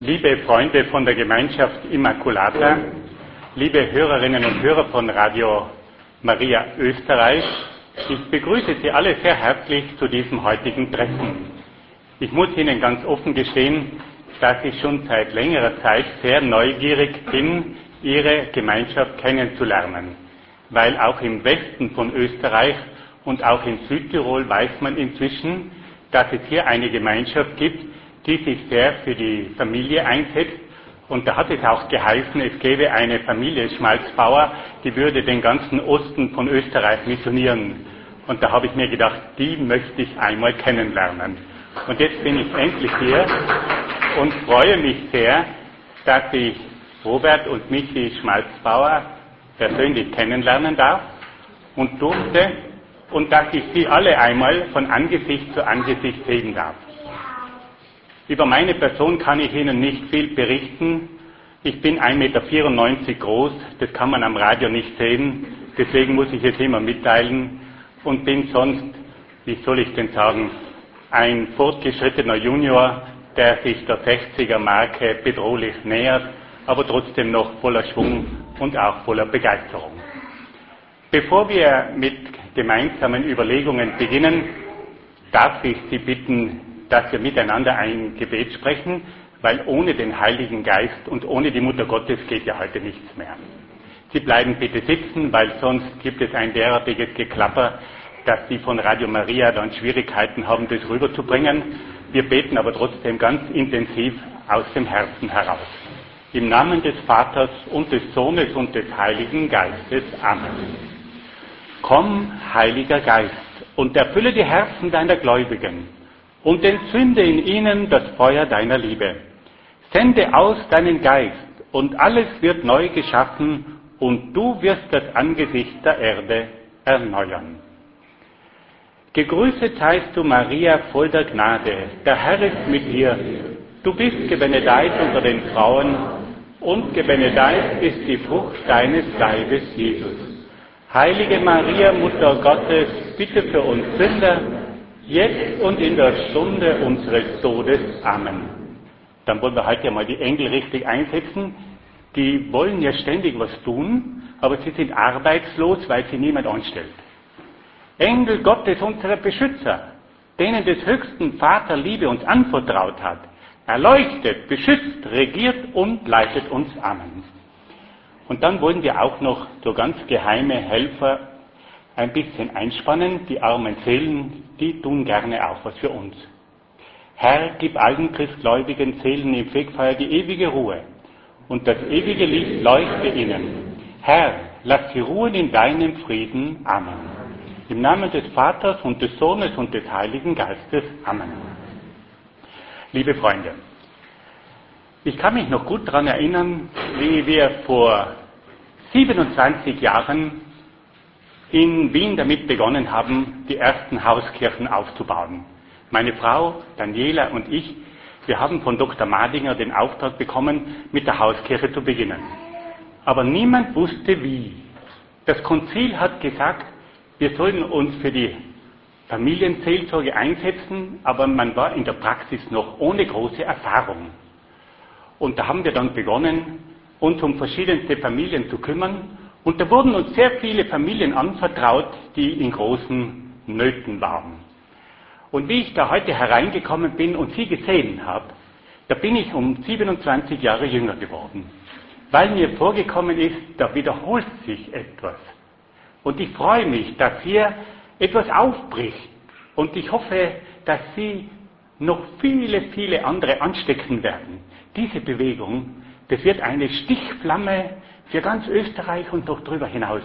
Liebe Freunde von der Gemeinschaft Immaculata, liebe Hörerinnen und Hörer von Radio Maria Österreich, ich begrüße Sie alle sehr herzlich zu diesem heutigen Treffen. Ich muss Ihnen ganz offen gestehen, dass ich schon seit längerer Zeit sehr neugierig bin, Ihre Gemeinschaft kennenzulernen, weil auch im Westen von Österreich und auch in Südtirol weiß man inzwischen, dass es hier eine Gemeinschaft gibt, die sich sehr für die Familie einsetzt. Und da hat es auch geheißen, es gäbe eine Familie Schmalzbauer, die würde den ganzen Osten von Österreich missionieren. Und da habe ich mir gedacht, die möchte ich einmal kennenlernen. Und jetzt bin ich endlich hier und freue mich sehr, dass ich Robert und Michi Schmalzbauer persönlich kennenlernen darf und durfte und dass ich sie alle einmal von Angesicht zu Angesicht sehen darf. Über meine Person kann ich Ihnen nicht viel berichten. Ich bin 1,94 Meter groß, das kann man am Radio nicht sehen, deswegen muss ich es immer mitteilen und bin sonst, wie soll ich denn sagen, ein fortgeschrittener Junior, der sich der 60er Marke bedrohlich nähert, aber trotzdem noch voller Schwung und auch voller Begeisterung. Bevor wir mit gemeinsamen Überlegungen beginnen, darf ich Sie bitten, dass wir miteinander ein Gebet sprechen, weil ohne den Heiligen Geist und ohne die Mutter Gottes geht ja heute nichts mehr. Sie bleiben bitte sitzen, weil sonst gibt es ein derartiges Geklapper, dass Sie von Radio Maria dann Schwierigkeiten haben, das rüberzubringen. Wir beten aber trotzdem ganz intensiv aus dem Herzen heraus. Im Namen des Vaters und des Sohnes und des Heiligen Geistes. Amen. Komm, Heiliger Geist, und erfülle die Herzen deiner Gläubigen und entzünde in ihnen das Feuer deiner Liebe. Sende aus deinen Geist und alles wird neu geschaffen und du wirst das Angesicht der Erde erneuern. Gegrüßet seist du, Maria, voll der Gnade. Der Herr ist mit dir. Du bist gebenedeit unter den Frauen und gebenedeit ist die Frucht deines Leibes, Jesus. Heilige Maria, Mutter Gottes, bitte für uns Sünder, jetzt und in der Stunde unseres Todes. Amen. Dann wollen wir heute mal die Engel richtig einsetzen. Die wollen ja ständig was tun, aber sie sind arbeitslos, weil sie niemand anstellt. Engel Gottes, unsere Beschützer, denen des höchsten Vater Liebe uns anvertraut hat, erleuchtet, beschützt, regiert und leitet uns. Amen. Und dann wollen wir auch noch so ganz geheime Helfer ein bisschen einspannen. Die armen Seelen, die tun gerne auch was für uns. Herr, gib allen christgläubigen Seelen im Fegfeuer die ewige Ruhe und das ewige Licht leuchte ihnen. Herr, lass sie ruhen in deinem Frieden. Amen. Im Namen des Vaters und des Sohnes und des Heiligen Geistes. Amen. Liebe Freunde, ich kann mich noch gut daran erinnern, wie wir vor 27 Jahren in Wien damit begonnen haben, die ersten Hauskirchen aufzubauen. Meine Frau, Daniela und ich, wir haben von Dr. Madinger den Auftrag bekommen, mit der Hauskirche zu beginnen. Aber niemand wusste wie. Das Konzil hat gesagt, wir sollen uns für die Familienseelsorge einsetzen, aber man war in der Praxis noch ohne große Erfahrung. Und da haben wir dann begonnen, uns um verschiedenste Familien zu kümmern und da wurden uns sehr viele Familien anvertraut, die in großen Nöten waren. Und wie ich da heute hereingekommen bin und sie gesehen habe, da bin ich um 27 Jahre jünger geworden. Weil mir vorgekommen ist, da wiederholt sich etwas. Und ich freue mich, dass hier etwas aufbricht. Und ich hoffe, dass Sie noch viele, viele andere anstecken werden. Diese Bewegung, das wird eine Stichflamme für ganz Österreich und noch darüber hinaus.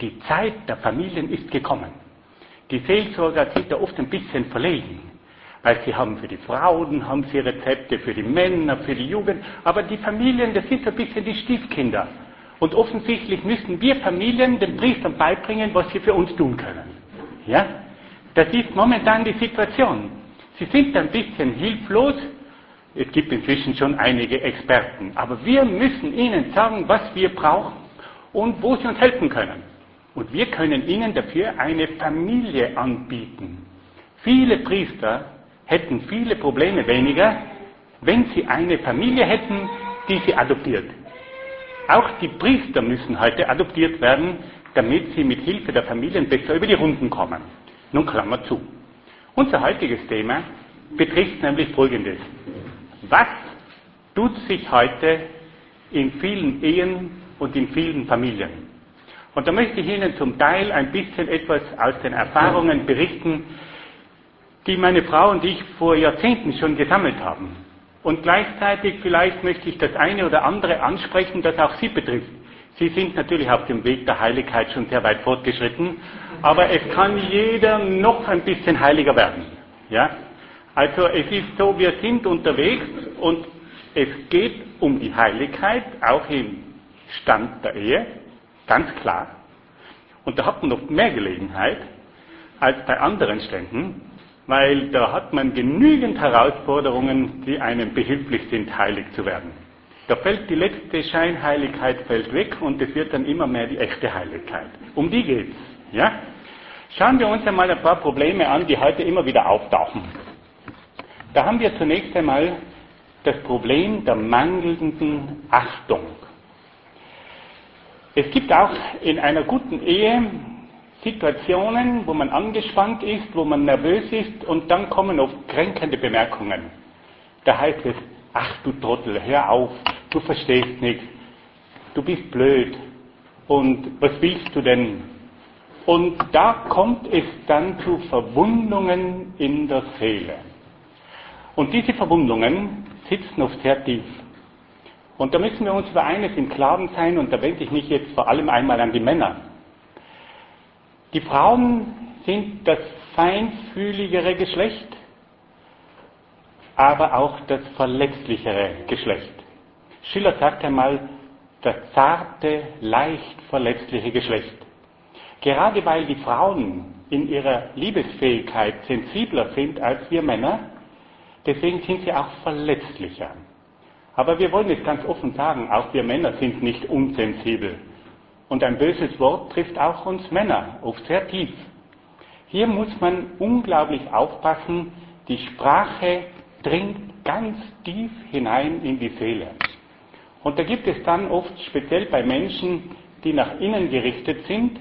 Die Zeit der Familien ist gekommen. Die Seelsorger sind da oft ein bisschen verlegen, weil sie haben für die Frauen, haben sie Rezepte, für die Männer, für die Jugend, aber die Familien, das sind ein bisschen die Stiefkinder. Und offensichtlich müssen wir Familien den Priestern beibringen, was sie für uns tun können. Ja? Das ist momentan die Situation. Sie sind ein bisschen hilflos, es gibt inzwischen schon einige Experten. Aber wir müssen ihnen sagen, was wir brauchen und wo sie uns helfen können. Und wir können ihnen dafür eine Familie anbieten. Viele Priester hätten viele Probleme weniger, wenn sie eine Familie hätten, die sie adoptiert. Auch die Priester müssen heute adoptiert werden, damit sie mit Hilfe der Familien besser über die Runden kommen. Nun Klammer zu. Unser heutiges Thema betrifft nämlich Folgendes. Was tut sich heute in vielen Ehen und in vielen Familien? Und da möchte ich Ihnen zum Teil ein bisschen etwas aus den Erfahrungen berichten, die meine Frau und ich vor Jahrzehnten schon gesammelt haben. Und gleichzeitig vielleicht möchte ich das eine oder andere ansprechen, das auch Sie betrifft. Sie sind natürlich auf dem Weg der Heiligkeit schon sehr weit fortgeschritten, aber es kann jeder noch ein bisschen heiliger werden. Ja? Also es ist so, wir sind unterwegs und es geht um die Heiligkeit, auch im Stand der Ehe, ganz klar. Und da hat man noch mehr Gelegenheit als bei anderen Ständen, weil da hat man genügend Herausforderungen, die einem behilflich sind, heilig zu werden. Da fällt die letzte Scheinheiligkeit fällt weg und es wird dann immer mehr die echte Heiligkeit. Um die geht's, ja? Schauen wir uns einmal ein paar Probleme an, die heute immer wieder auftauchen. Da haben wir zunächst einmal das Problem der mangelnden Achtung. Es gibt auch in einer guten Ehe Situationen, wo man angespannt ist, wo man nervös ist und dann kommen oft kränkende Bemerkungen. Da heißt es, ach du Trottel, hör auf, du verstehst nichts, du bist blöd und was willst du denn? Und da kommt es dann zu Verwundungen in der Seele. Und diese Verwundungen sitzen oft sehr tief. Und da müssen wir uns über eines im Klaren sein, und da wende ich mich jetzt vor allem einmal an die Männer. Die Frauen sind das feinfühligere Geschlecht, aber auch das verletzlichere Geschlecht. Schiller sagt einmal, das zarte, leicht verletzliche Geschlecht. Gerade weil die Frauen in ihrer Liebesfähigkeit sensibler sind als wir Männer, deswegen sind sie auch verletzlicher. Aber wir wollen es ganz offen sagen, auch wir Männer sind nicht unsensibel. Und ein böses Wort trifft auch uns Männer, oft sehr tief. Hier muss man unglaublich aufpassen, die Sprache dringt ganz tief hinein in die Seele. Und da gibt es dann oft, speziell bei Menschen, die nach innen gerichtet sind,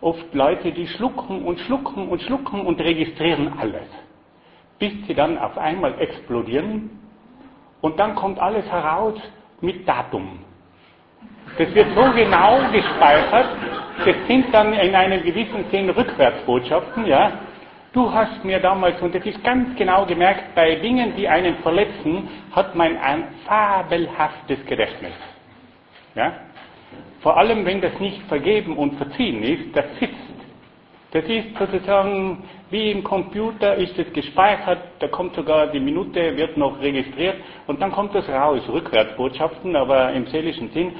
oft Leute, die schlucken und schlucken und schlucken und registrieren alles, bis sie dann auf einmal explodieren und dann kommt alles heraus mit Datum. Das wird so genau gespeichert, das sind dann in einem gewissen Sinn Rückwärtsbotschaften, ja. Du hast mir damals, und das ist ganz genau gemerkt, bei Dingen, die einen verletzen, hat man ein fabelhaftes Gedächtnis. Ja? Vor allem, wenn das nicht vergeben und verziehen ist, das sitzt. Das ist sozusagen wie im Computer ist es gespeichert, da kommt sogar die Minute, wird noch registriert und dann kommt das raus, Rückwärtsbotschaften, aber im seelischen Sinn.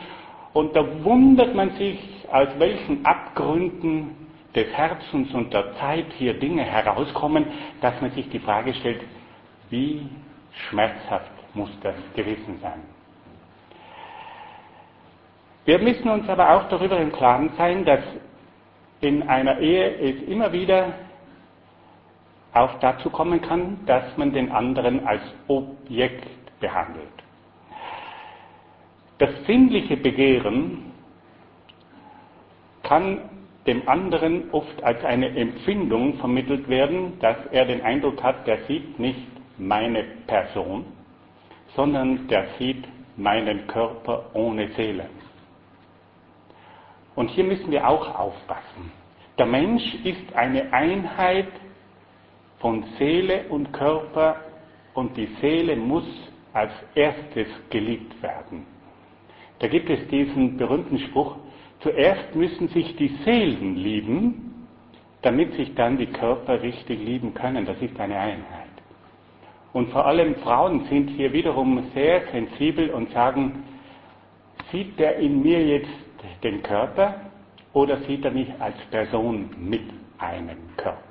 Und da wundert man sich, aus welchen Abgründen des Herzens und der Zeit hier Dinge herauskommen, dass man sich die Frage stellt, wie schmerzhaft muss das gewesen sein. Wir müssen uns aber auch darüber im Klaren sein, dass in einer Ehe es immer wieder auch dazu kommen kann, dass man den anderen als Objekt behandelt. Das sinnliche Begehren kann dem anderen oft als eine Empfindung vermittelt werden, dass er den Eindruck hat, der sieht nicht meine Person, sondern der sieht meinen Körper ohne Seele. Und hier müssen wir auch aufpassen. Der Mensch ist eine Einheit von Seele und Körper und die Seele muss als erstes geliebt werden. Da gibt es diesen berühmten Spruch, zuerst müssen sich die Seelen lieben, damit sich dann die Körper richtig lieben können. Das ist eine Einheit. Und vor allem Frauen sind hier wiederum sehr sensibel und sagen, sieht der in mir jetzt den Körper oder sieht er mich als Person mit einem Körper?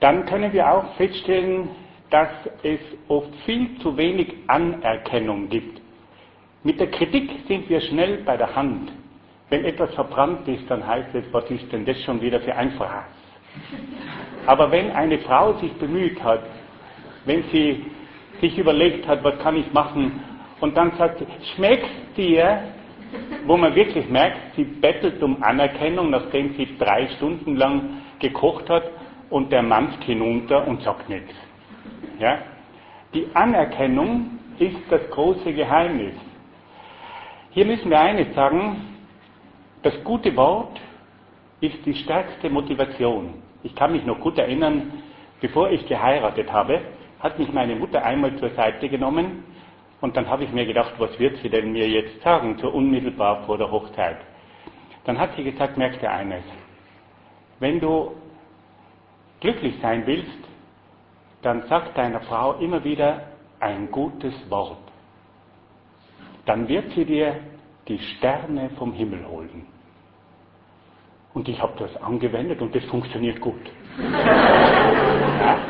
Dann können wir auch feststellen, dass es oft viel zu wenig Anerkennung gibt mit der Kritik sind wir schnell bei der Hand. Wenn etwas verbrannt ist, dann heißt es, was ist denn das schon wieder für ein Fraß? Aber wenn eine Frau sich bemüht hat, wenn sie sich überlegt hat, was kann ich machen, und dann sagt sie, schmeckt dir, wo man wirklich merkt, sie bettelt um Anerkennung, nachdem sie drei Stunden lang gekocht hat, und der mampft hinunter und sagt nichts. Ja? Die Anerkennung ist das große Geheimnis. Hier müssen wir eines sagen, das gute Wort ist die stärkste Motivation. Ich kann mich noch gut erinnern, bevor ich geheiratet habe, hat mich meine Mutter einmal zur Seite genommen und dann habe ich mir gedacht, was wird sie denn mir jetzt sagen, so unmittelbar vor der Hochzeit. Dann hat sie gesagt, merk dir eines, wenn du glücklich sein willst, dann sag deiner Frau immer wieder ein gutes Wort. Dann wird sie dir die Sterne vom Himmel holen. Und ich habe das angewendet und das funktioniert gut. Ja?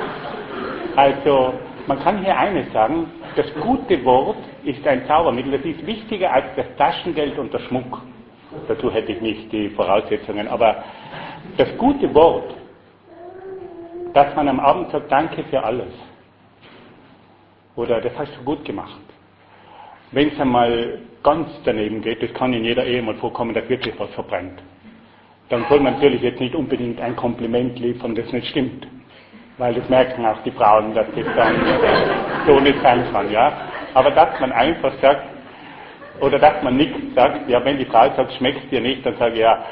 Also, man kann hier eines sagen, das gute Wort ist ein Zaubermittel, das ist wichtiger als das Taschengeld und der Schmuck. Dazu hätte ich nicht die Voraussetzungen, aber das gute Wort, dass man am Abend sagt, danke für alles. Oder das hast du gut gemacht. Wenn es einmal ganz daneben geht, das kann in jeder Ehe mal vorkommen, dass wirklich was verbrennt. Dann soll man natürlich jetzt nicht unbedingt ein Kompliment liefern, das nicht stimmt weil das merken auch die Frauen, dass das dann so nicht sein kann, ja. Aber dass man einfach sagt, oder dass man nichts sagt, ja, wenn die Frau sagt, schmeckt dir nicht, dann sage ich, ja,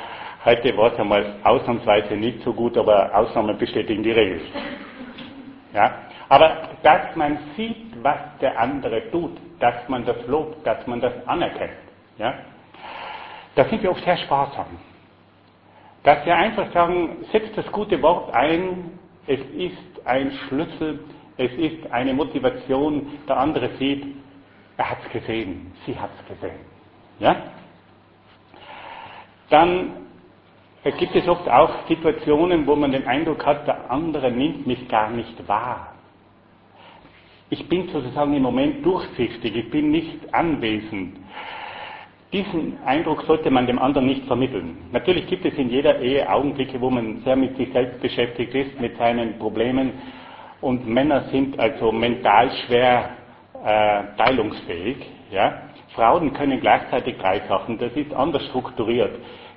heute war es einmal ausnahmsweise nicht so gut, aber Ausnahmen bestätigen die Regel. Ja. Aber dass man sieht, was der andere tut, dass man das lobt, dass man das anerkennt, ja, da sind wir oft sehr sparsam. Dass wir einfach sagen, setzt das gute Wort ein, es ist ein Schlüssel, es ist eine Motivation. Der andere sieht, er hat es gesehen, sie hat es gesehen. Ja? Dann gibt es oft auch Situationen, wo man den Eindruck hat, der andere nimmt mich gar nicht wahr. Ich bin sozusagen im Moment durchsichtig, ich bin nicht anwesend. Diesen Eindruck sollte man dem anderen nicht vermitteln. Natürlich gibt es in jeder Ehe Augenblicke, wo man sehr mit sich selbst beschäftigt ist, mit seinen Problemen. Und Männer sind also mental schwer äh, teilungsfähig. Ja? Frauen können gleichzeitig drei Sachen. Das ist anders strukturiert.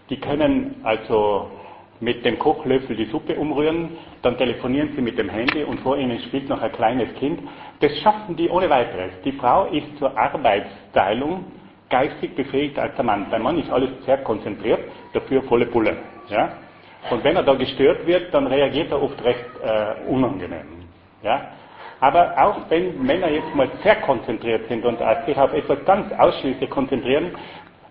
Die können also mit dem Kochlöffel die Suppe umrühren, dann telefonieren sie mit dem Handy und vor ihnen spielt noch ein kleines Kind. Das schaffen die ohne weiteres. Die Frau ist zur Arbeitsteilung geistig befähigt als der Mann. Beim Mann ist alles sehr konzentriert, dafür volle Pulle. Ja? Und wenn er da gestört wird, dann reagiert er oft recht äh, unangenehm. Ja? Aber auch wenn Männer jetzt mal sehr konzentriert sind und sich auf etwas ganz ausschließlich konzentrieren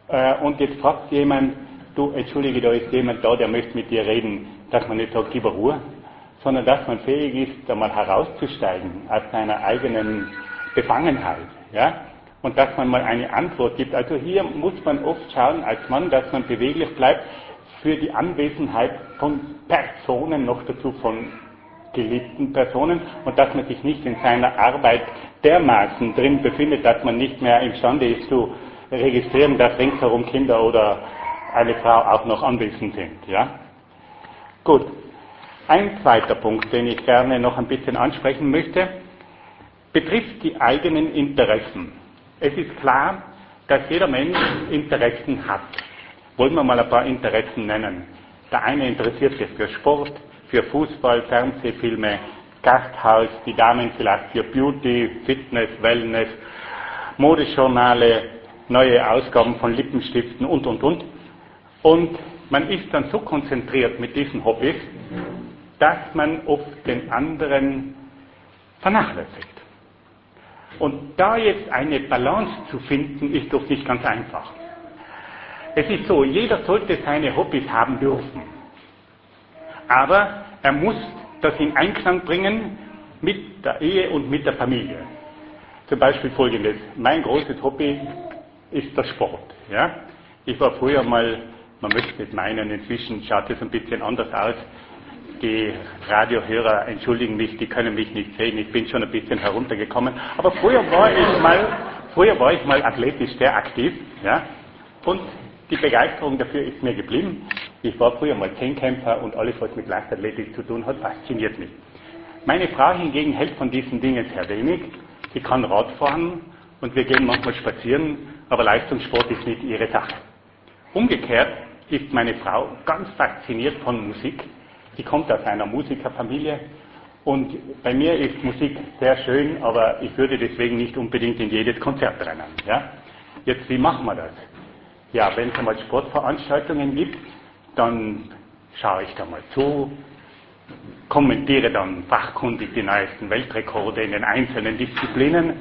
äh, und jetzt fragt jemand, du entschuldige, da ist jemand da, der möchte mit dir reden, dass man nicht sagt, lieber Ruhe, sondern dass man fähig ist, da mal herauszusteigen aus seiner eigenen Befangenheit. Ja? und dass man mal eine Antwort gibt. Also hier muss man oft schauen als Mann, dass man beweglich bleibt für die Anwesenheit von Personen, noch dazu von geliebten Personen und dass man sich nicht in seiner Arbeit dermaßen drin befindet, dass man nicht mehr imstande ist zu registrieren, dass ringsherum Kinder oder eine Frau auch noch anwesend sind. Ja? Gut. Ein zweiter Punkt, den ich gerne noch ein bisschen ansprechen möchte, betrifft die eigenen Interessen. Es ist klar, dass jeder Mensch Interessen hat. Wollen wir mal ein paar Interessen nennen. Der eine interessiert sich für Sport, für Fußball, Fernsehfilme, Gasthaus, die Damen vielleicht für Beauty, Fitness, Wellness, Modejournale, neue Ausgaben von Lippenstiften und, und, und. Und man ist dann so konzentriert mit diesen Hobbys, dass man oft den anderen vernachlässigt. Und da jetzt eine Balance zu finden, ist doch nicht ganz einfach. Es ist so, jeder sollte seine Hobbys haben dürfen. Aber er muss das in Einklang bringen mit der Ehe und mit der Familie. Zum Beispiel folgendes. Mein großes Hobby ist der Sport. Ja? Ich war früher mal, man möchte nicht meinen, inzwischen schaut es ein bisschen anders aus, die Radiohörer entschuldigen mich, die können mich nicht sehen, ich bin schon ein bisschen heruntergekommen. Aber früher war ich mal, früher war ich mal athletisch sehr aktiv, ja. Und die Begeisterung dafür ist mir geblieben. Ich war früher mal Zehnkämpfer und alles, was mit Leichtathletik zu tun hat, fasziniert mich. Meine Frau hingegen hält von diesen Dingen sehr wenig. Sie kann Rad fahren und wir gehen manchmal spazieren, aber Leistungssport ist nicht ihre Sache. Umgekehrt ist meine Frau ganz fasziniert von Musik. Sie kommt aus einer Musikerfamilie und bei mir ist Musik sehr schön, aber ich würde deswegen nicht unbedingt in jedes Konzert rennen. Ja? Jetzt, wie machen wir das? Ja, wenn es einmal Sportveranstaltungen gibt, dann schaue ich da mal zu, kommentiere dann fachkundig die neuesten Weltrekorde in den einzelnen Disziplinen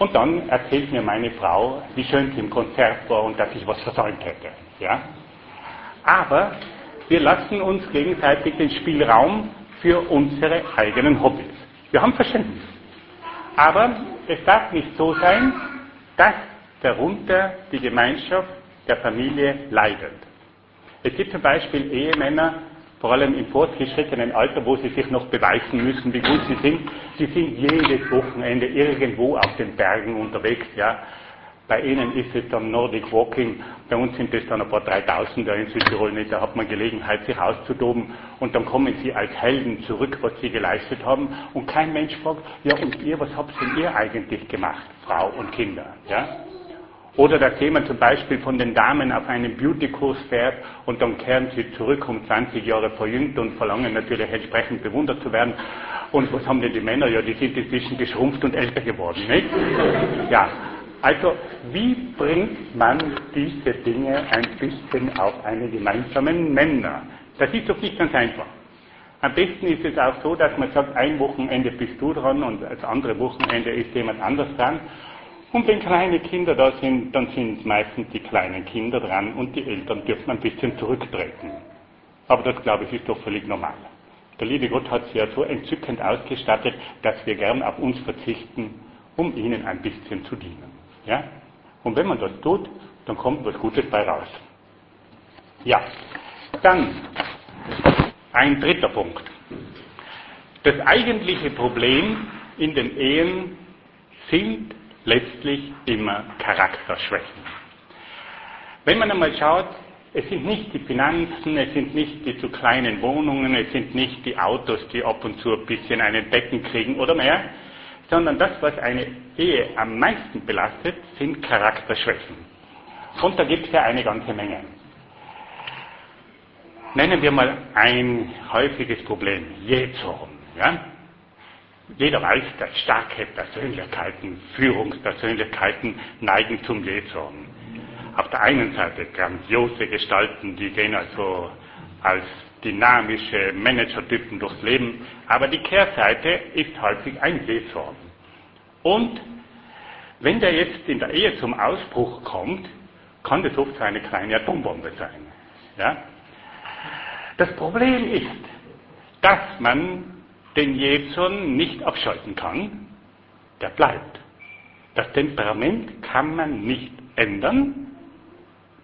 und dann erzählt mir meine Frau, wie schön sie im Konzert war und dass ich was versäumt hätte. Ja? Aber wir lassen uns gegenseitig den Spielraum für unsere eigenen Hobbys. Wir haben Verständnis. Aber es darf nicht so sein, dass darunter die Gemeinschaft der Familie leidet. Es gibt zum Beispiel Ehemänner, vor allem im fortgeschrittenen Alter, wo sie sich noch beweisen müssen, wie gut sie sind. Sie sind jedes Wochenende irgendwo auf den Bergen unterwegs, ja. Bei Ihnen ist es dann Nordic Walking, bei uns sind es dann ein paar Dreitausender in Südtirol nicht, da hat man Gelegenheit, sich auszutoben und dann kommen Sie als Helden zurück, was Sie geleistet haben und kein Mensch fragt, ja und ihr, was habt denn ihr eigentlich gemacht, Frau und Kinder, ja? Oder dass jemand zum Beispiel von den Damen auf einen Beauty-Kurs fährt und dann kehren sie zurück um 20 Jahre verjüngt und verlangen natürlich entsprechend bewundert zu werden. Und was haben denn die Männer? Ja, die sind inzwischen geschrumpft und älter geworden, nicht? Ja. Also, wie bringt man diese Dinge ein bisschen auf einen gemeinsamen Nenner? Das ist doch nicht ganz einfach. Am besten ist es auch so, dass man sagt, ein Wochenende bist du dran und das andere Wochenende ist jemand anders dran. Und wenn kleine Kinder da sind, dann sind meistens die kleinen Kinder dran und die Eltern dürfen ein bisschen zurücktreten. Aber das, glaube ich, ist doch völlig normal. Der liebe Gott hat sie ja so entzückend ausgestattet, dass wir gern auf uns verzichten, um ihnen ein bisschen zu dienen. Ja? Und wenn man das tut, dann kommt was Gutes bei raus. Ja, dann ein dritter Punkt. Das eigentliche Problem in den Ehen sind letztlich immer Charakterschwächen. Wenn man einmal schaut, es sind nicht die Finanzen, es sind nicht die zu kleinen Wohnungen, es sind nicht die Autos, die ab und zu ein bisschen einen Decken kriegen oder mehr, sondern das, was eine Ehe am meisten belastet, sind Charakterschwächen. Und da gibt es ja eine ganze Menge. Nennen wir mal ein häufiges Problem, Jähzorn. Ja? Jeder weiß, dass starke Persönlichkeiten, Führungspersönlichkeiten neigen zum Jähzorn. Auf der einen Seite grandiose Gestalten, die gehen also als dynamische Managertypen durchs Leben, aber die Kehrseite ist häufig ein Jähzorn. Und wenn der jetzt in der Ehe zum Ausbruch kommt, kann das oft so eine kleine Atombombe sein. Ja? Das Problem ist, dass man den Jezon nicht abschalten kann, der bleibt. Das Temperament kann man nicht ändern.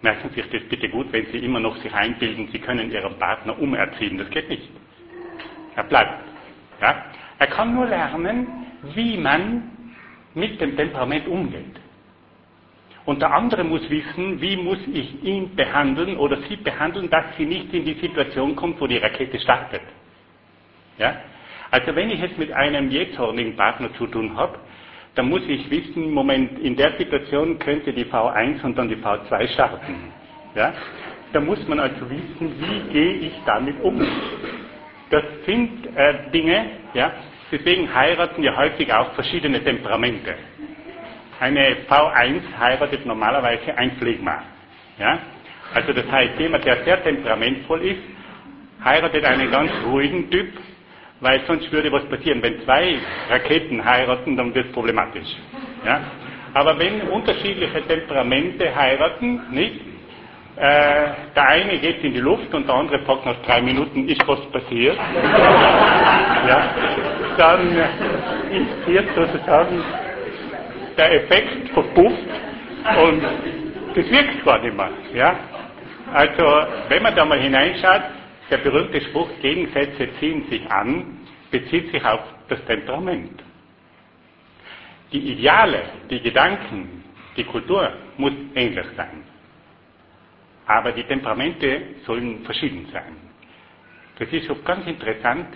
Merken Sie sich das bitte gut, wenn Sie immer noch sich einbilden, Sie können Ihren Partner umerziehen. Das geht nicht. Er bleibt. Ja? Er kann nur lernen, wie man mit dem Temperament umgeht. Und der andere muss wissen, wie muss ich ihn behandeln oder sie behandeln, dass sie nicht in die Situation kommt, wo die Rakete startet. Ja? Also wenn ich jetzt mit einem jähzornigen Partner zu tun habe, dann muss ich wissen, Moment, in der Situation könnte die V1 und dann die V2 starten. Ja? Da muss man also wissen, wie gehe ich damit um. Das sind äh, Dinge, ja, deswegen heiraten ja häufig auch verschiedene Temperamente. Eine V1 heiratet normalerweise ein Phlegma. Ja? Also das heißt, jemand, der sehr temperamentvoll ist, heiratet einen ganz ruhigen Typ, weil sonst würde was passieren. Wenn zwei Raketen heiraten, dann wird es problematisch. Ja? Aber wenn unterschiedliche Temperamente heiraten, nicht? Äh, der eine geht in die Luft und der andere fragt nach drei Minuten, ist was passiert? ja, dann ist hier sozusagen der Effekt verpufft und das wirkt gar nicht mehr. Ja? Also, wenn man da mal hineinschaut, der berühmte Spruch, Gegensätze ziehen sich an, bezieht sich auf das Temperament. Die Ideale, die Gedanken, die Kultur muss ähnlich sein. Aber die Temperamente sollen verschieden sein. Das ist auch ganz interessant.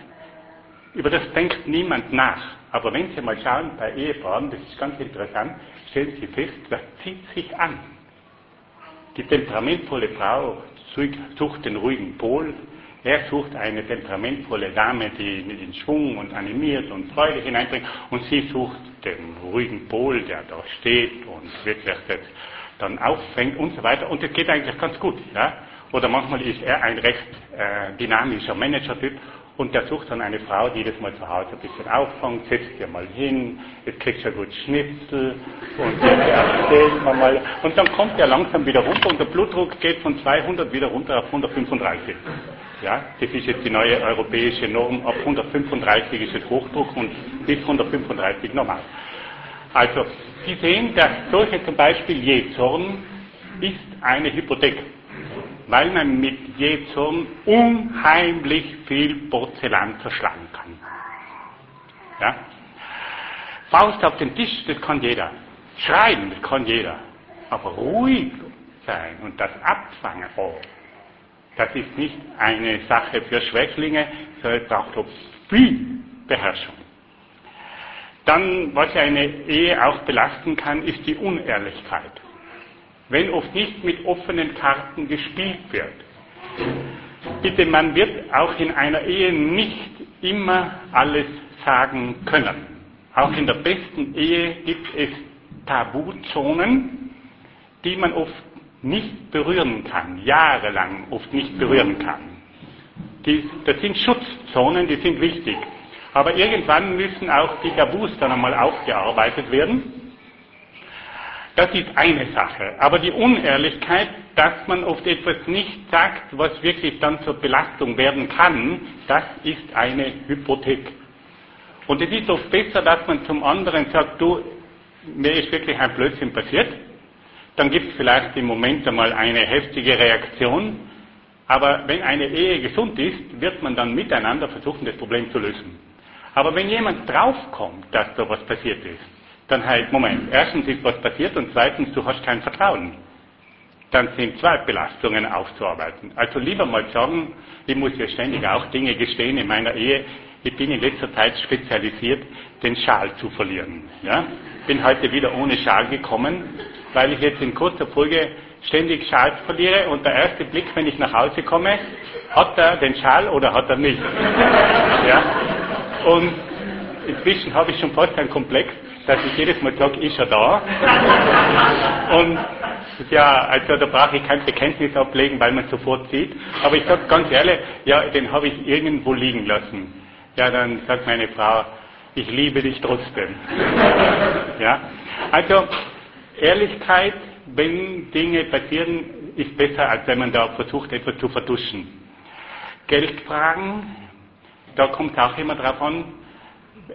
über das denkt niemand nach. Aber wenn Sie mal schauen bei Ehepaaren, das ist ganz interessant, stellen Sie fest, das zieht sich an. Die temperamentvolle Frau sucht den ruhigen Pol, er sucht eine temperamentvolle Dame, die mit in Schwung und animiert und Freude hineinbringt, und sie sucht den ruhigen Pol, der da steht und wirklich dann auffängt und so weiter. Und das geht eigentlich ganz gut. Ja? Oder manchmal ist er ein recht äh, dynamischer Manager-Typ und der sucht dann eine Frau, die das mal zu Hause ein bisschen auffängt, setzt ihr mal hin, jetzt kriegst du ja gut Schnitzel und erzählt man mal. Und dann kommt er langsam wieder runter und der Blutdruck geht von 200 wieder runter auf 135. Ja, das ist jetzt die neue europäische Norm. Ab 135 ist es Hochdruck und bis 135 normal. Also, Sie sehen, dass solche zum Beispiel Jezorn ist eine Hypothek weil man mit Jezorn unheimlich viel Porzellan zerschlagen kann. Ja? Faust auf den Tisch, das kann jeder. Schreien, das kann jeder. Aber ruhig sein und das Abfangen, oh, das ist nicht eine Sache für Schwächlinge, sondern es braucht viel Beherrschung. Dann, was eine Ehe auch belasten kann, ist die Unehrlichkeit wenn oft nicht mit offenen Karten gespielt wird. Bitte, man wird auch in einer Ehe nicht immer alles sagen können. Auch in der besten Ehe gibt es Tabuzonen, die man oft nicht berühren kann, jahrelang oft nicht berühren kann. Die, das sind Schutzzonen, die sind wichtig. Aber irgendwann müssen auch die Tabus dann einmal aufgearbeitet werden. Das ist eine Sache. Aber die Unehrlichkeit, dass man oft etwas nicht sagt, was wirklich dann zur Belastung werden kann, das ist eine Hypothek. Und es ist oft besser, dass man zum anderen sagt, du, mir ist wirklich ein Blödsinn passiert. Dann gibt es vielleicht im Moment einmal eine heftige Reaktion. Aber wenn eine Ehe gesund ist, wird man dann miteinander versuchen, das Problem zu lösen. Aber wenn jemand draufkommt, dass da was passiert ist, dann halt, Moment, erstens ist was passiert und zweitens, du hast kein Vertrauen. Dann sind zwei Belastungen aufzuarbeiten. Also lieber mal sagen, ich muss ja ständig auch Dinge gestehen in meiner Ehe. Ich bin in letzter Zeit spezialisiert, den Schal zu verlieren. Ja? Bin heute wieder ohne Schal gekommen, weil ich jetzt in kurzer Folge ständig Schals verliere und der erste Blick, wenn ich nach Hause komme, hat er den Schal oder hat er nicht? Ja? Und inzwischen habe ich schon fast einen Komplex, dass ich jedes Mal sage, ist er da? Und ja, also da brauche ich kein Bekenntnis ablegen, weil man sofort sieht. Aber ich sage ganz ehrlich, ja, den habe ich irgendwo liegen lassen. Ja, dann sagt meine Frau, ich liebe dich trotzdem. ja, also Ehrlichkeit, wenn Dinge passieren, ist besser, als wenn man da versucht, etwas zu vertuschen. Geldfragen, da kommt auch immer drauf an,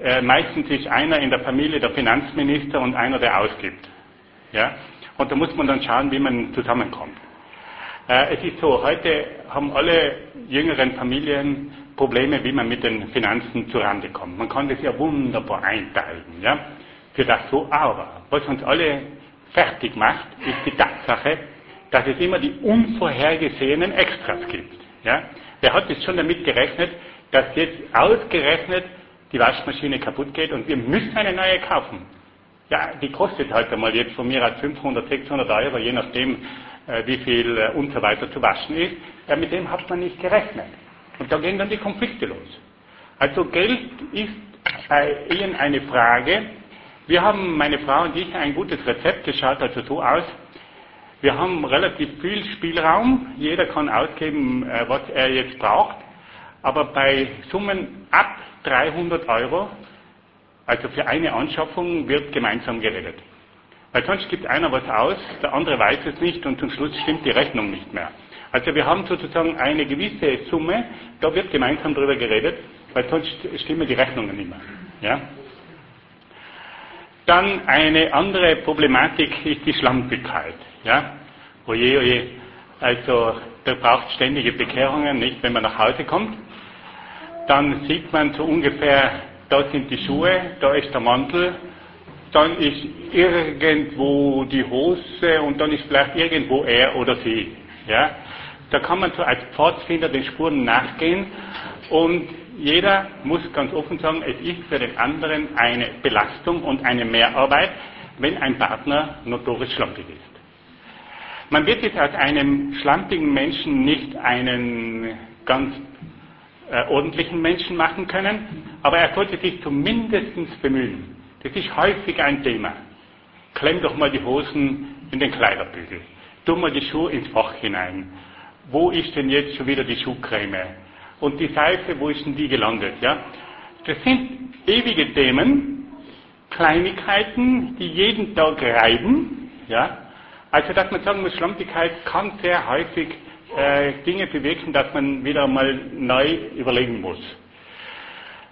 äh, meistens ist einer in der Familie der Finanzminister und einer, der ausgibt. Ja? Und da muss man dann schauen, wie man zusammenkommt. Äh, es ist so, heute haben alle jüngeren Familien Probleme, wie man mit den Finanzen zurande kommt. Man kann das ja wunderbar einteilen. Ja? Für das so, aber was uns alle fertig macht, ist die Tatsache, dass es immer die unvorhergesehenen Extras gibt. Ja? Wer hat jetzt schon damit gerechnet, dass jetzt ausgerechnet die Waschmaschine kaputt geht und wir müssen eine neue kaufen. Ja, die kostet halt einmal jetzt von mir als 500, 600 Euro, je nachdem, äh, wie viel äh, und so weiter zu waschen ist. Ja, mit dem hat man nicht gerechnet. Und da gehen dann die Konflikte los. Also Geld ist bei Ehen eine Frage. Wir haben, meine Frau und ich, ein gutes Rezept. Das schaut also so aus. Wir haben relativ viel Spielraum. Jeder kann ausgeben, äh, was er jetzt braucht. Aber bei Summen ab 300 Euro, also für eine Anschaffung, wird gemeinsam geredet. Weil sonst gibt einer was aus, der andere weiß es nicht und zum Schluss stimmt die Rechnung nicht mehr. Also wir haben sozusagen eine gewisse Summe, da wird gemeinsam darüber geredet, weil sonst stimmen die Rechnungen nicht mehr. Ja? Dann eine andere Problematik ist die Schlampigkeit. Ja? Oje, oje. Also da braucht ständige Bekehrungen, nicht, wenn man nach Hause kommt dann sieht man so ungefähr, da sind die Schuhe, da ist der Mantel, dann ist irgendwo die Hose und dann ist vielleicht irgendwo er oder sie. Ja? Da kann man so als Pfadfinder den Spuren nachgehen und jeder muss ganz offen sagen, es ist für den anderen eine Belastung und eine Mehrarbeit, wenn ein Partner notorisch schlampig ist. Man wird jetzt aus einem schlampigen Menschen nicht einen ganz äh, ordentlichen Menschen machen können, aber er sollte sich zumindest bemühen. Das ist häufig ein Thema. Klemm doch mal die Hosen in den Kleiderbügel. Tu mal die Schuhe ins Fach hinein. Wo ist denn jetzt schon wieder die Schuhcreme? Und die Seife, wo ist denn die gelandet? Ja? Das sind ewige Themen, Kleinigkeiten, die jeden Tag reiben, ja, also, dass man sagen muss, Schlampigkeit kann sehr häufig äh, Dinge bewirken, dass man wieder mal neu überlegen muss.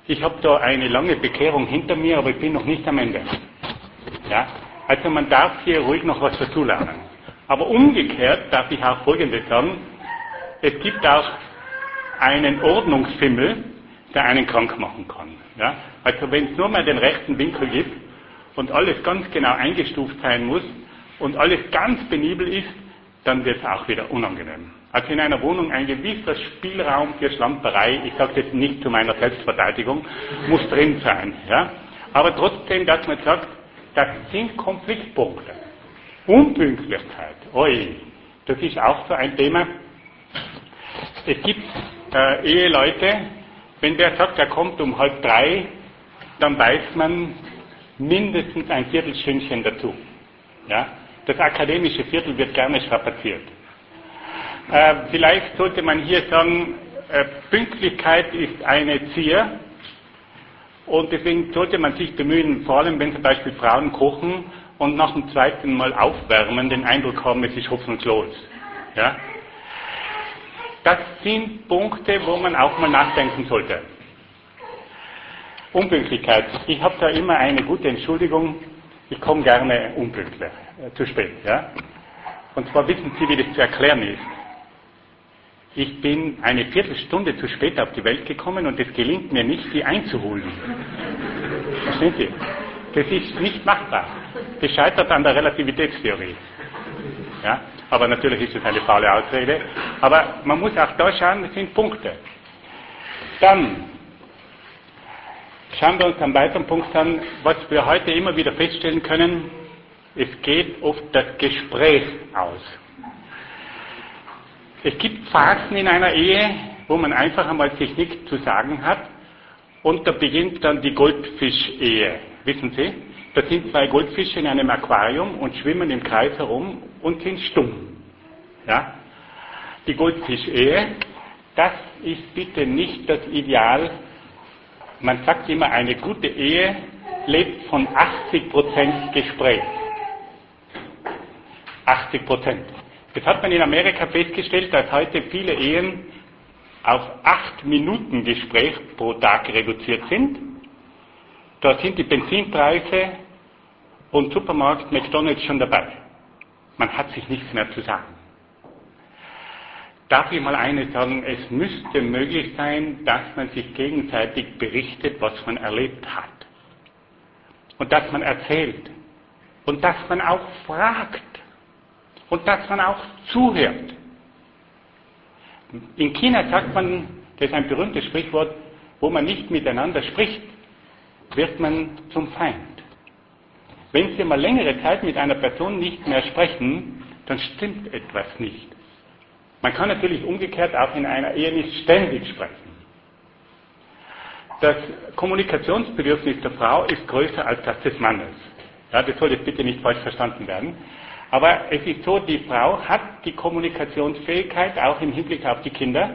Ich habe da eine lange Bekehrung hinter mir, aber ich bin noch nicht am Ende. Ja? Also man darf hier ruhig noch was dazulernen. Aber umgekehrt darf ich auch Folgendes sagen. Es gibt auch einen Ordnungsfimmel, der einen krank machen kann. Ja? Also wenn es nur mal den rechten Winkel gibt und alles ganz genau eingestuft sein muss, und alles ganz penibel ist, dann wird es auch wieder unangenehm. Also in einer Wohnung ein gewisser Spielraum für Schlamperei, ich sage das nicht zu meiner Selbstverteidigung, muss drin sein. Ja? Aber trotzdem, dass man sagt, das sind Konfliktpunkte. Unpünktlichkeit, oi, das ist auch so ein Thema. Es gibt äh, Eheleute, wenn der sagt, er kommt um halb drei, dann weiß man mindestens ein Viertelstündchen dazu. Ja? Das akademische Viertel wird gerne strapaziert. Äh, vielleicht sollte man hier sagen, äh, Pünktlichkeit ist eine Zier und deswegen sollte man sich bemühen, vor allem wenn zum Beispiel Frauen kochen und nach dem zweiten Mal aufwärmen, den Eindruck haben, es ist hoffnungslos. Ja? Das sind Punkte, wo man auch mal nachdenken sollte. Unpünktlichkeit. Ich habe da immer eine gute Entschuldigung. Ich komme gerne unpünktlich. Äh, zu spät. Ja? Und zwar wissen Sie, wie das zu erklären ist. Ich bin eine Viertelstunde zu spät auf die Welt gekommen und es gelingt mir nicht, sie einzuholen. Verstehen Sie? Das ist nicht machbar. Das scheitert an der Relativitätstheorie. Ja? Aber natürlich ist es eine faule Ausrede. Aber man muss auch da schauen, das sind Punkte. Dann schauen wir uns einen weiteren Punkt an, was wir heute immer wieder feststellen können, es geht oft das Gespräch aus. Es gibt Phasen in einer Ehe, wo man einfach einmal sich nichts zu sagen hat und da beginnt dann die Goldfischehe. Wissen Sie? Da sind zwei Goldfische in einem Aquarium und schwimmen im Kreis herum und sind stumm. Ja? Die Goldfischehe, das ist bitte nicht das Ideal. Man sagt immer, eine gute Ehe lebt von 80% Gespräch. 80 Prozent. Das hat man in Amerika festgestellt, dass heute viele Ehen auf acht Minuten Gespräch pro Tag reduziert sind. Da sind die Benzinpreise und Supermarkt McDonalds schon dabei. Man hat sich nichts mehr zu sagen. Darf ich mal eines sagen, es müsste möglich sein, dass man sich gegenseitig berichtet, was man erlebt hat. Und dass man erzählt. Und dass man auch fragt und dass man auch zuhört. In China sagt man, das ist ein berühmtes Sprichwort, wo man nicht miteinander spricht, wird man zum Feind. Wenn Sie mal längere Zeit mit einer Person nicht mehr sprechen, dann stimmt etwas nicht. Man kann natürlich umgekehrt auch in einer Ehe nicht ständig sprechen. Das Kommunikationsbedürfnis der Frau ist größer als das des Mannes. Ja, das soll jetzt bitte nicht falsch verstanden werden. Aber es ist so, die Frau hat die Kommunikationsfähigkeit, auch im Hinblick auf die Kinder,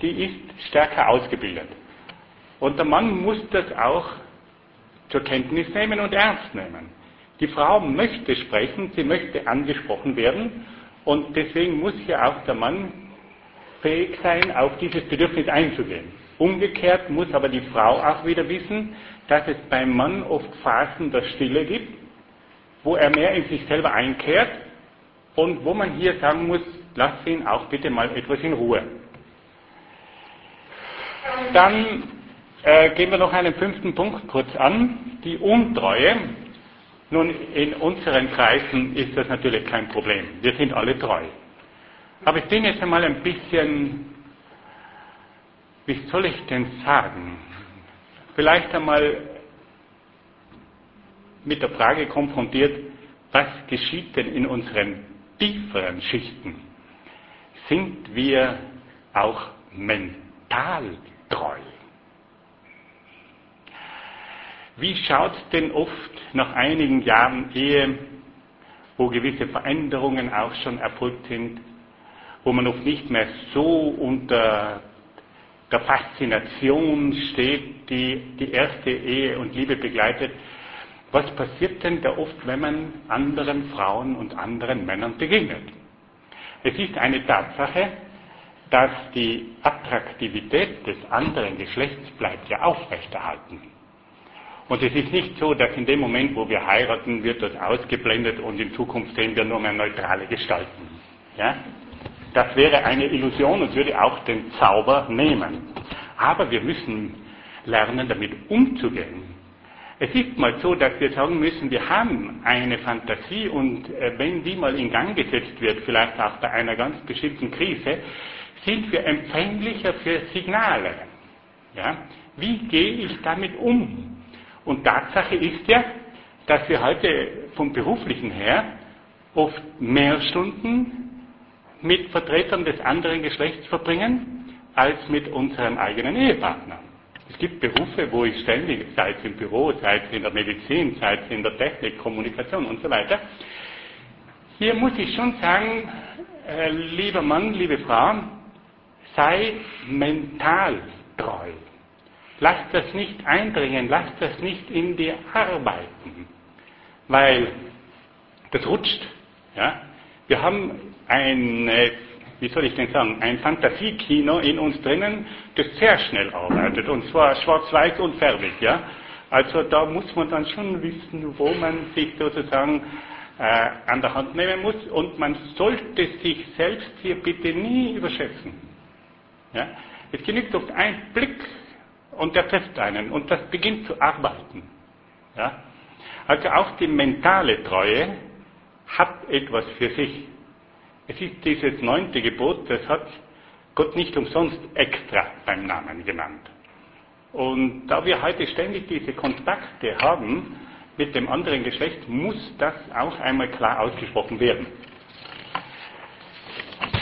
die ist stärker ausgebildet. Und der Mann muss das auch zur Kenntnis nehmen und ernst nehmen. Die Frau möchte sprechen, sie möchte angesprochen werden und deswegen muss hier auch der Mann fähig sein, auf dieses Bedürfnis einzugehen. Umgekehrt muss aber die Frau auch wieder wissen, dass es beim Mann oft Phasen der Stille gibt wo er mehr in sich selber einkehrt und wo man hier sagen muss, lass ihn auch bitte mal etwas in Ruhe. Dann äh, gehen wir noch einen fünften Punkt kurz an, die Untreue. Nun, in unseren Kreisen ist das natürlich kein Problem. Wir sind alle treu. Aber ich bin jetzt einmal ein bisschen, wie soll ich denn sagen, vielleicht einmal mit der Frage konfrontiert, was geschieht denn in unseren tieferen Schichten? Sind wir auch mental treu? Wie schaut denn oft nach einigen Jahren Ehe, wo gewisse Veränderungen auch schon erfolgt sind, wo man oft nicht mehr so unter der Faszination steht, die die erste Ehe und Liebe begleitet. Was passiert denn da oft, wenn man anderen Frauen und anderen Männern begegnet? Es ist eine Tatsache, dass die Attraktivität des anderen Geschlechts bleibt ja aufrechterhalten. Und es ist nicht so, dass in dem Moment, wo wir heiraten, wird das ausgeblendet und in Zukunft sehen wir nur mehr neutrale Gestalten. Ja? Das wäre eine Illusion und würde auch den Zauber nehmen. Aber wir müssen lernen, damit umzugehen. Es ist mal so, dass wir sagen müssen, wir haben eine Fantasie und äh, wenn die mal in Gang gesetzt wird, vielleicht auch bei einer ganz bestimmten Krise, sind wir empfänglicher für Signale. Ja? Wie gehe ich damit um? Und Tatsache ist ja, dass wir heute vom beruflichen her oft mehr Stunden mit Vertretern des anderen Geschlechts verbringen als mit unserem eigenen Ehepartner. Es gibt Berufe, wo ich ständig, sei es im Büro, sei es in der Medizin, sei es in der Technik, Kommunikation und so weiter. Hier muss ich schon sagen, äh, lieber Mann, liebe Frau, sei mental treu. Lass das nicht eindringen, lass das nicht in dir arbeiten, weil das rutscht. Ja? Wir haben ein, wie soll ich denn sagen, ein Fantasiekino in uns drinnen, das sehr schnell arbeitet, und zwar schwarz-weiß und fertig. Ja? Also da muss man dann schon wissen, wo man sich sozusagen äh, an der Hand nehmen muss, und man sollte sich selbst hier bitte nie überschätzen. Ja? Es genügt oft ein Blick und der trifft einen und das beginnt zu arbeiten. Ja? Also auch die mentale Treue hat etwas für sich. Es ist dieses neunte Gebot, das hat Gott nicht umsonst extra beim Namen genannt. Und da wir heute ständig diese Kontakte haben mit dem anderen Geschlecht, muss das auch einmal klar ausgesprochen werden.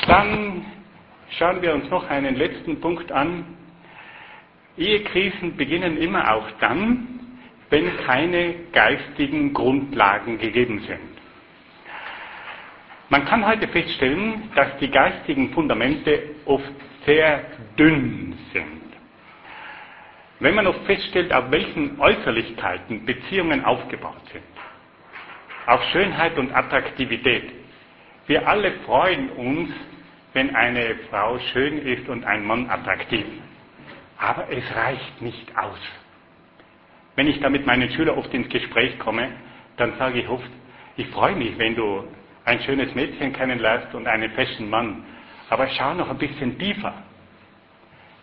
Dann schauen wir uns noch einen letzten Punkt an. Ehekrisen beginnen immer auch dann, wenn keine geistigen Grundlagen gegeben sind. Man kann heute feststellen, dass die geistigen Fundamente oft sehr dünn sind. Wenn man oft feststellt, auf welchen Äußerlichkeiten Beziehungen aufgebaut sind, auf Schönheit und Attraktivität. Wir alle freuen uns, wenn eine Frau schön ist und ein Mann attraktiv. Aber es reicht nicht aus. Wenn ich da mit meinen Schülern oft ins Gespräch komme, dann sage ich oft, ich freue mich, wenn du ein schönes Mädchen kennenlernst und einen festen Mann. Aber schau noch ein bisschen tiefer.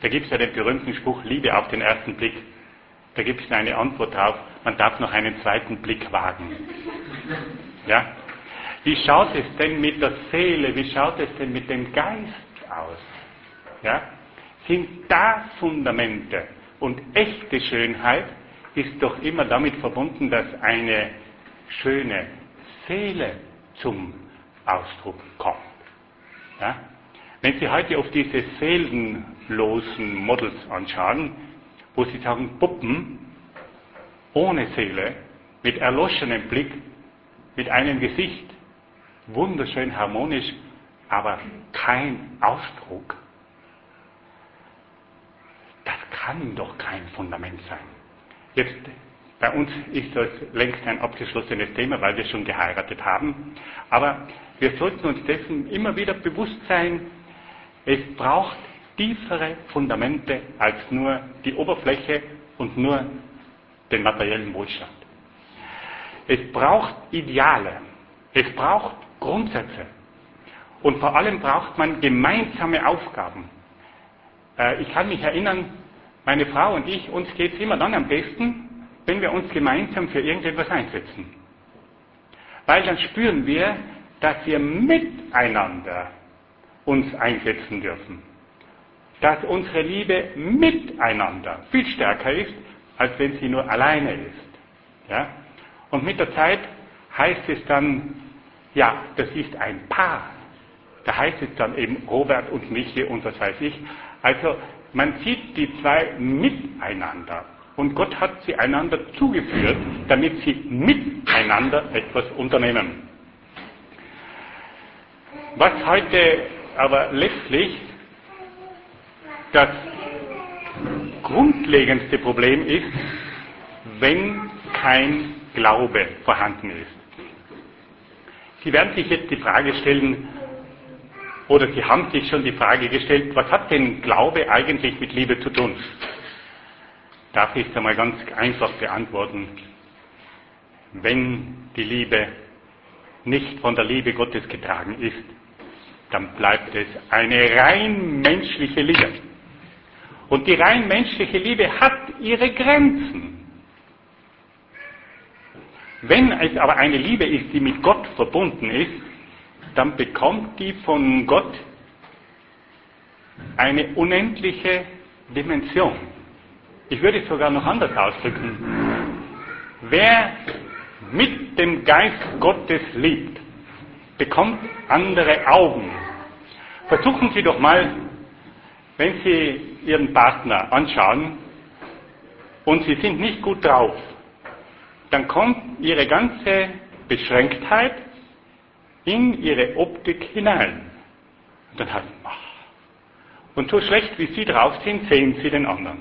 Da gibt es ja den berühmten Spruch, Liebe auf den ersten Blick. Da gibt es eine Antwort drauf, man darf noch einen zweiten Blick wagen. Ja? Wie schaut es denn mit der Seele, wie schaut es denn mit dem Geist aus? Ja? Sind da Fundamente? Und echte Schönheit ist doch immer damit verbunden, dass eine schöne Seele zum Ausdruck kommt. Ja? Wenn Sie heute auf diese seelenlosen Models anschauen, wo Sie sagen, Puppen ohne Seele, mit erloschenem Blick, mit einem Gesicht, wunderschön harmonisch, aber kein Ausdruck, das kann doch kein Fundament sein. Jetzt bei uns ist das längst ein abgeschlossenes Thema, weil wir schon geheiratet haben. Aber wir sollten uns dessen immer wieder bewusst sein, es braucht tiefere Fundamente als nur die Oberfläche und nur den materiellen Wohlstand. Es braucht Ideale, es braucht Grundsätze und vor allem braucht man gemeinsame Aufgaben. Äh, ich kann mich erinnern, meine Frau und ich, uns geht es immer dann am besten, wenn wir uns gemeinsam für irgendetwas einsetzen. Weil dann spüren wir, dass wir miteinander uns einsetzen dürfen. dass unsere Liebe miteinander viel stärker ist, als wenn sie nur alleine ist. Ja? Und mit der Zeit heißt es dann, ja, das ist ein Paar. Da heißt es dann eben Robert und Michi und was weiß ich. Also man sieht die zwei miteinander. Und Gott hat sie einander zugeführt, damit sie miteinander etwas unternehmen. Was heute aber letztlich das grundlegendste Problem ist, wenn kein Glaube vorhanden ist. Sie werden sich jetzt die Frage stellen, oder Sie haben sich schon die Frage gestellt, was hat denn Glaube eigentlich mit Liebe zu tun? Darf ich es einmal ganz einfach beantworten. Wenn die Liebe nicht von der Liebe Gottes getragen ist, dann bleibt es eine rein menschliche Liebe. Und die rein menschliche Liebe hat ihre Grenzen. Wenn es aber eine Liebe ist, die mit Gott verbunden ist, dann bekommt die von Gott eine unendliche Dimension. Ich würde es sogar noch anders ausdrücken. Wer mit dem Geist Gottes liebt, bekommt andere Augen. Versuchen Sie doch mal, wenn Sie Ihren Partner anschauen und Sie sind nicht gut drauf, dann kommt Ihre ganze Beschränktheit in Ihre Optik hinein. Und dann heißt ach. Und so schlecht wie Sie drauf sind, sehen Sie den anderen.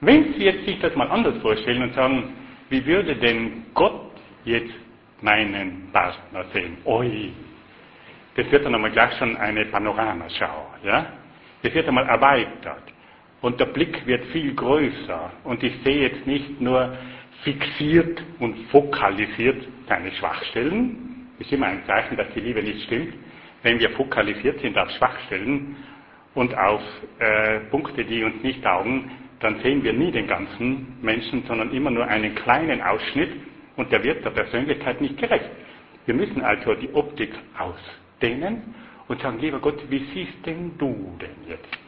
Wenn Sie jetzt sich das mal anders vorstellen und sagen, wie würde denn Gott jetzt meinen Partner sehen? Oi, das wird dann einmal gleich schon eine Panoramaschau, ja? Das wird einmal erweitert. Und der Blick wird viel größer. Und ich sehe jetzt nicht nur fixiert und fokalisiert seine Schwachstellen. Ist immer ein Zeichen, dass die Liebe nicht stimmt. Wenn wir fokalisiert sind auf Schwachstellen und auf äh, Punkte, die uns nicht taugen, dann sehen wir nie den ganzen Menschen, sondern immer nur einen kleinen Ausschnitt und der wird der Persönlichkeit nicht gerecht. Wir müssen also die Optik ausdehnen und sagen, lieber Gott, wie siehst denn du denn jetzt?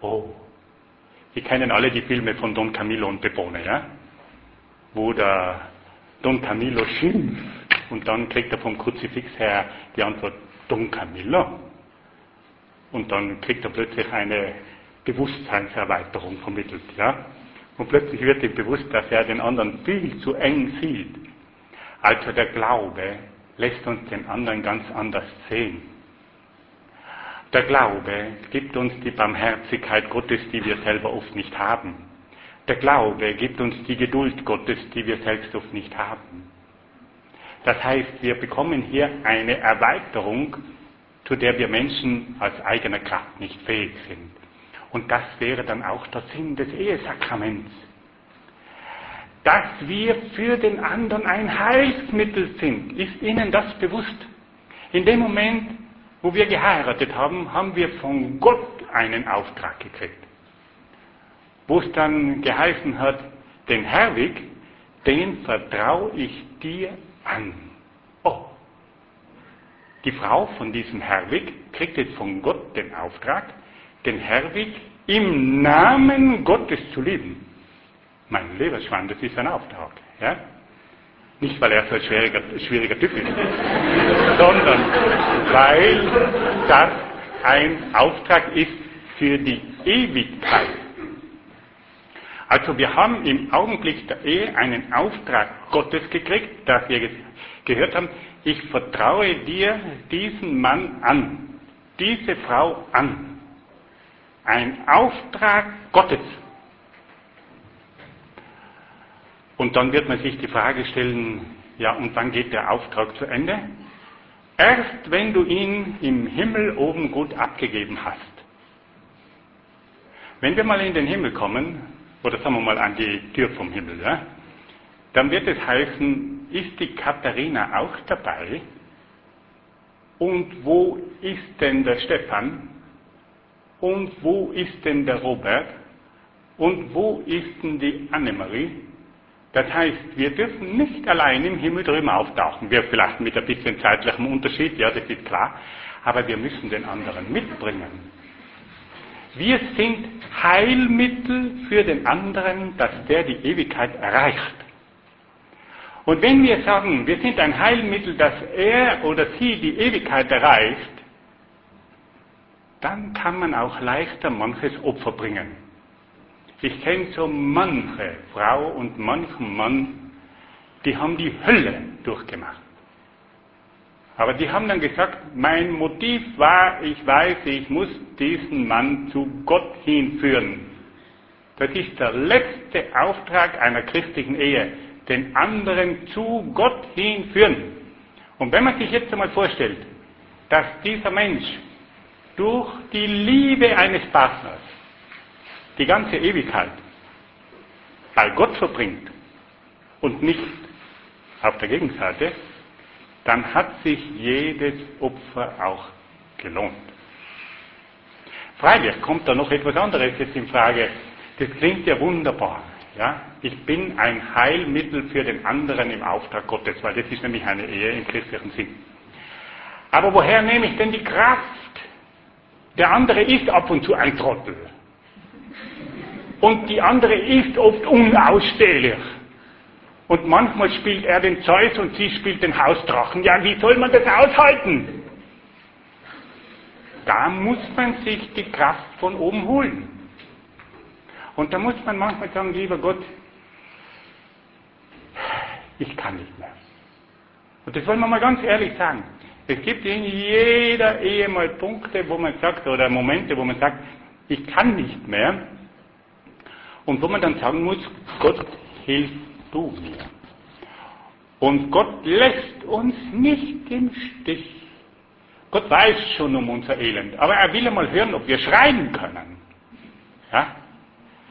Oh, Sie kennen alle die Filme von Don Camillo und Pepone, ja? Wo der Don Camillo schimpft und dann kriegt er vom Kruzifix her die Antwort Don Camillo. Und dann kriegt er plötzlich eine Bewusstseinserweiterung vermittelt, ja? Und plötzlich wird ihm bewusst, dass er den anderen viel zu eng sieht. Also der Glaube lässt uns den anderen ganz anders sehen. Der Glaube gibt uns die Barmherzigkeit Gottes, die wir selber oft nicht haben. Der Glaube gibt uns die Geduld Gottes, die wir selbst oft nicht haben. Das heißt, wir bekommen hier eine Erweiterung, zu der wir Menschen aus eigener Kraft nicht fähig sind. Und das wäre dann auch der Sinn des Ehesakraments. Dass wir für den anderen ein Heilsmittel sind, ist Ihnen das bewusst? In dem Moment, wo wir geheiratet haben, haben wir von Gott einen Auftrag gekriegt. Wo es dann geheißen hat, den Herwig, den vertraue ich dir an. Oh, die Frau von diesem Herwig kriegt jetzt von Gott den Auftrag, den Herwig im Namen Gottes zu lieben. Mein lieber Schwan, das ist ein Auftrag. Ja? Nicht, weil er so ein schwieriger, schwieriger Typ ist, sondern weil das ein Auftrag ist für die Ewigkeit. Also wir haben im Augenblick der Ehe einen Auftrag Gottes gekriegt, dass wir gehört haben, ich vertraue dir diesen Mann an, diese Frau an. Ein Auftrag Gottes. Und dann wird man sich die Frage stellen, ja, und wann geht der Auftrag zu Ende? Erst wenn du ihn im Himmel oben gut abgegeben hast. Wenn wir mal in den Himmel kommen, oder sagen wir mal an die Tür vom Himmel, ja, dann wird es heißen, ist die Katharina auch dabei? Und wo ist denn der Stefan? Und wo ist denn der Robert? Und wo ist denn die Annemarie? Das heißt, wir dürfen nicht allein im Himmel drüben auftauchen. Wir vielleicht mit ein bisschen zeitlichem Unterschied, ja, das ist klar. Aber wir müssen den anderen mitbringen. Wir sind Heilmittel für den anderen, dass der die Ewigkeit erreicht. Und wenn wir sagen, wir sind ein Heilmittel, dass er oder sie die Ewigkeit erreicht, dann kann man auch leichter manches Opfer bringen. Ich kenne so manche Frau und manchen Mann, die haben die Hölle durchgemacht. Aber die haben dann gesagt, mein Motiv war, ich weiß, ich muss diesen Mann zu Gott hinführen. Das ist der letzte Auftrag einer christlichen Ehe, den anderen zu Gott hinführen. Und wenn man sich jetzt einmal vorstellt, dass dieser Mensch durch die Liebe eines Partners die ganze Ewigkeit bei Gott verbringt und nicht auf der Gegenseite, dann hat sich jedes Opfer auch gelohnt. Freilich kommt da noch etwas anderes jetzt in Frage. Das klingt ja wunderbar. Ja? Ich bin ein Heilmittel für den anderen im Auftrag Gottes, weil das ist nämlich eine Ehe im christlichen Sinn. Aber woher nehme ich denn die Kraft? Der andere ist ab und zu ein Trottel. Und die andere ist oft unausstehlich. Und manchmal spielt er den Zeus und sie spielt den Hausdrachen. Ja, wie soll man das aushalten? Da muss man sich die Kraft von oben holen. Und da muss man manchmal sagen, lieber Gott, ich kann nicht mehr. Und das wollen wir mal ganz ehrlich sagen. Es gibt in jeder Ehe mal Punkte, wo man sagt, oder Momente, wo man sagt, ich kann nicht mehr. Und wo man dann sagen muss, Gott, hilf du mir. Und Gott lässt uns nicht im Stich. Gott weiß schon um unser Elend, aber er will einmal hören, ob wir schreien können. Ja?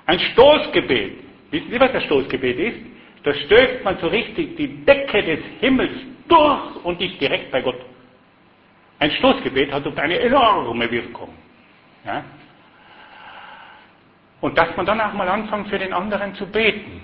Ein Stoßgebet. Wissen Sie, was das Stoßgebet ist? Da stößt man so richtig die Decke des Himmels durch und ist direkt bei Gott. Ein Stoßgebet hat oft eine enorme Wirkung. Ja? Und dass man dann auch mal anfängt, für den anderen zu beten.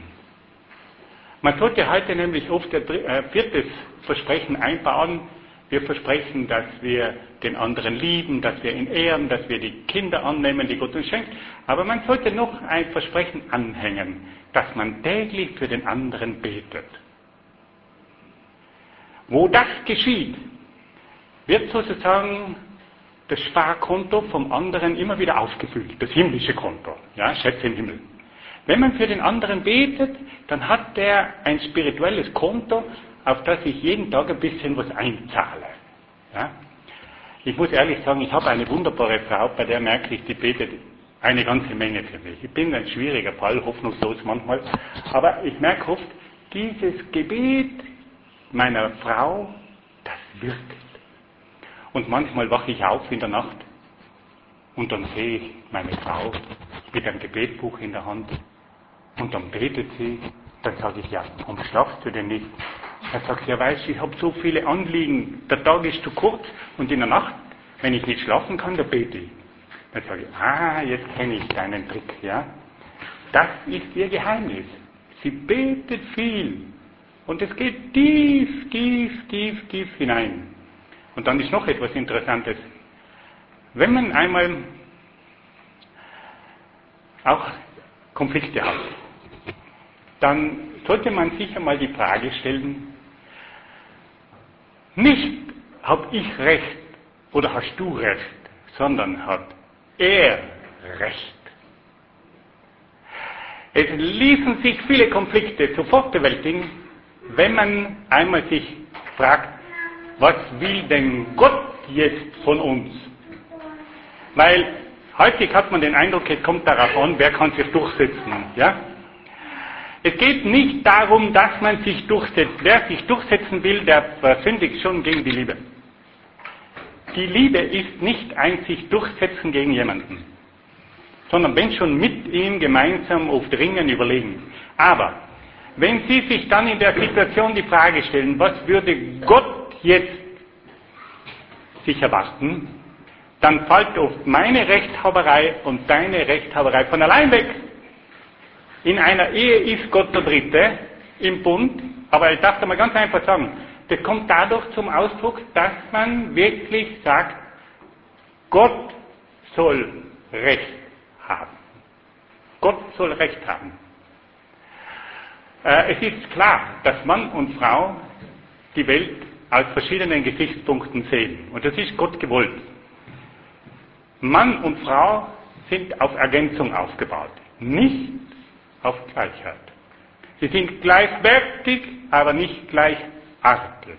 Man sollte heute nämlich oft ein äh, viertes Versprechen einbauen. Wir versprechen, dass wir den anderen lieben, dass wir ihn ehren, dass wir die Kinder annehmen, die Gott uns schenkt. Aber man sollte noch ein Versprechen anhängen, dass man täglich für den anderen betet. Wo das geschieht, wird sozusagen das Sparkonto vom anderen immer wieder aufgefüllt, das himmlische Konto, ja, Schätze im Himmel. Wenn man für den anderen betet, dann hat der ein spirituelles Konto, auf das ich jeden Tag ein bisschen was einzahle. Ja? Ich muss ehrlich sagen, ich habe eine wunderbare Frau, bei der merke ich, die betet eine ganze Menge für mich. Ich bin ein schwieriger Fall, hoffnungslos manchmal, aber ich merke oft, dieses Gebet meiner Frau, das wirkt. Und manchmal wache ich auf in der Nacht und dann sehe ich meine Frau mit einem Gebetbuch in der Hand und dann betet sie. Dann sage ich, ja, warum schlafst du denn nicht? Er sagt, ja, weißt ich habe so viele Anliegen. Der Tag ist zu kurz und in der Nacht, wenn ich nicht schlafen kann, da bete ich. Dann sage ich, ah, jetzt kenne ich deinen Trick, ja. Das ist ihr Geheimnis. Sie betet viel. Und es geht tief, tief, tief, tief hinein. Und dann ist noch etwas Interessantes. Wenn man einmal auch Konflikte hat, dann sollte man sich einmal die Frage stellen, nicht habe ich recht oder hast du recht, sondern hat er recht. Es ließen sich viele Konflikte sofort bewältigen, wenn man einmal sich fragt, was will denn Gott jetzt von uns? Weil häufig hat man den Eindruck, es kommt darauf an, wer kann sich durchsetzen. Ja? Es geht nicht darum, dass man sich durchsetzt. Wer sich durchsetzen will, der versündigt schon gegen die Liebe. Die Liebe ist nicht ein sich durchsetzen gegen jemanden, sondern wenn schon mit ihm gemeinsam auf Dringen überlegen. Aber wenn Sie sich dann in der Situation die Frage stellen, was würde Gott jetzt sich erwarten, dann fällt oft meine Rechthaberei und deine Rechthaberei von allein weg. In einer Ehe ist Gott der Dritte im Bund, aber ich darf da mal ganz einfach sagen, das kommt dadurch zum Ausdruck, dass man wirklich sagt, Gott soll Recht haben. Gott soll Recht haben. Äh, es ist klar, dass Mann und Frau die Welt aus verschiedenen Gesichtspunkten sehen. Und das ist Gott gewollt. Mann und Frau sind auf Ergänzung aufgebaut, nicht auf Gleichheit. Sie sind gleichwertig, aber nicht gleichartig.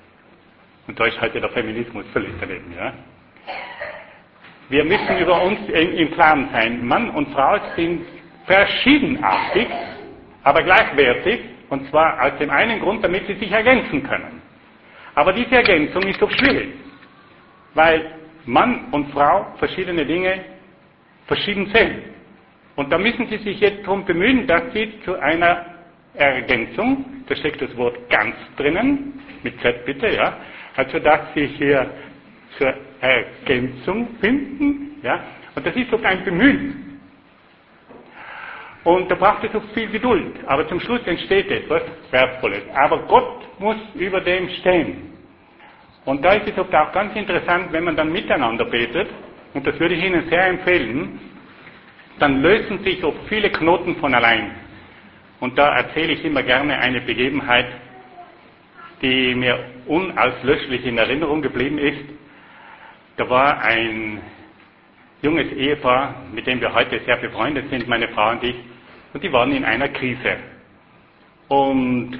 Und da ist heute der Feminismus völlig daneben. Ja? Wir müssen über uns im Klaren sein. Mann und Frau sind verschiedenartig, aber gleichwertig. Und zwar aus dem einen Grund, damit sie sich ergänzen können. Aber diese Ergänzung ist doch schwierig. Weil Mann und Frau verschiedene Dinge verschieden sehen. Und da müssen Sie sich jetzt darum bemühen, dass Sie zu einer Ergänzung, da steckt das Wort ganz drinnen, mit Z bitte, ja, also dass Sie hier zur Ergänzung finden, ja, und das ist doch ein Bemühen. Und da braucht es auch viel Geduld, aber zum Schluss entsteht etwas Wertvolles. Aber Gott muss über dem stehen. Und da ist es auch ganz interessant, wenn man dann miteinander betet, und das würde ich Ihnen sehr empfehlen, dann lösen sich oft viele Knoten von allein. Und da erzähle ich immer gerne eine Begebenheit, die mir unauslöschlich in Erinnerung geblieben ist. Da war ein junges Ehepaar, mit dem wir heute sehr befreundet sind, meine Frau und ich, und die waren in einer Krise. Und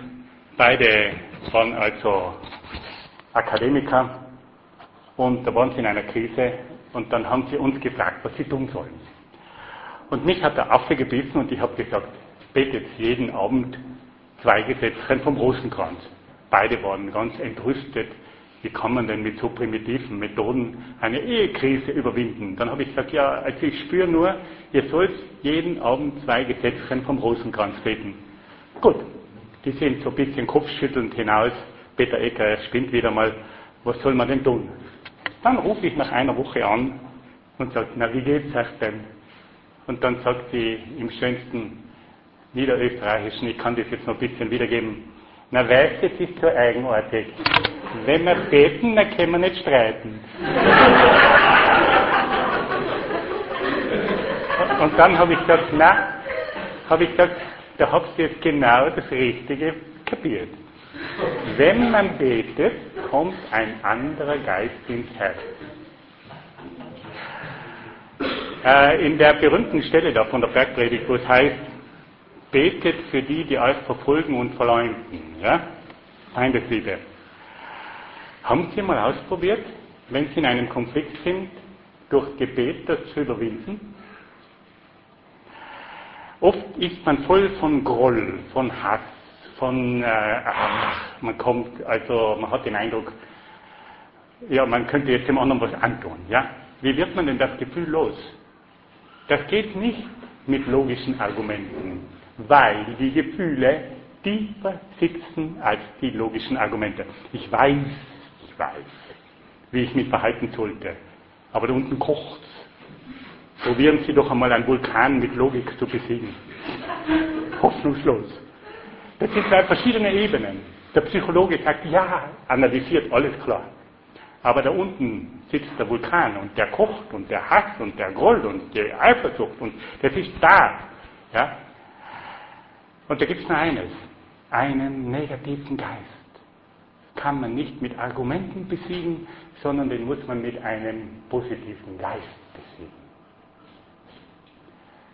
beide waren also Akademiker und da waren sie in einer Krise und dann haben sie uns gefragt, was sie tun sollen. Und mich hat der Affe gebissen und ich habe gesagt, betet jeden Abend zwei Gesetzchen vom Rosenkranz. Beide waren ganz entrüstet. Wie kann man denn mit so primitiven Methoden eine Ehekrise überwinden? Dann habe ich gesagt, ja, also ich spüre nur, ihr sollt jeden Abend zwei Gesetzchen vom Rosenkranz beten. Gut, die sind so ein bisschen kopfschüttelnd hinaus. Peter Ecker spinnt wieder mal. Was soll man denn tun? Dann rufe ich nach einer Woche an und sage, na, wie geht's euch denn? Und dann sagt sie im schönsten Niederösterreichischen, ich kann das jetzt noch ein bisschen wiedergeben, na weißt, das ist so eigenartig. Wenn wir beten, dann können wir nicht streiten. Und dann habe ich gesagt, na, habe ich gesagt, da habt ihr jetzt genau das Richtige kapiert. Wenn man betet, kommt ein anderer Geist ins Herz. Äh, in der berühmten Stelle da von der Bergpredigt, wo es heißt, betet für die, die euch verfolgen und verleumden. Ja? Feindesliebe. Haben Sie mal ausprobiert, wenn Sie in einem Konflikt sind, durch Gebet das zu überwinden? Oft ist man voll von Groll, von Hass, von, äh, ach, man kommt, also man hat den Eindruck, ja, man könnte jetzt dem anderen was antun. Ja? Wie wird man denn das Gefühl los? Das geht nicht mit logischen Argumenten, weil die Gefühle tiefer sitzen als die logischen Argumente. Ich weiß, ich weiß, wie ich mich verhalten sollte, aber da unten kocht's. Probieren Sie doch einmal einen Vulkan mit Logik zu besiegen. Hoffnungslos. Das sind zwei verschiedene Ebenen. Der Psychologe sagt, ja, analysiert, alles klar. Aber da unten sitzt der Vulkan und der kocht und der Hass und der Groll und die Eifersucht und das ist da. Ja? Und da gibt es nur eines, einen negativen Geist. Kann man nicht mit Argumenten besiegen, sondern den muss man mit einem positiven Geist besiegen.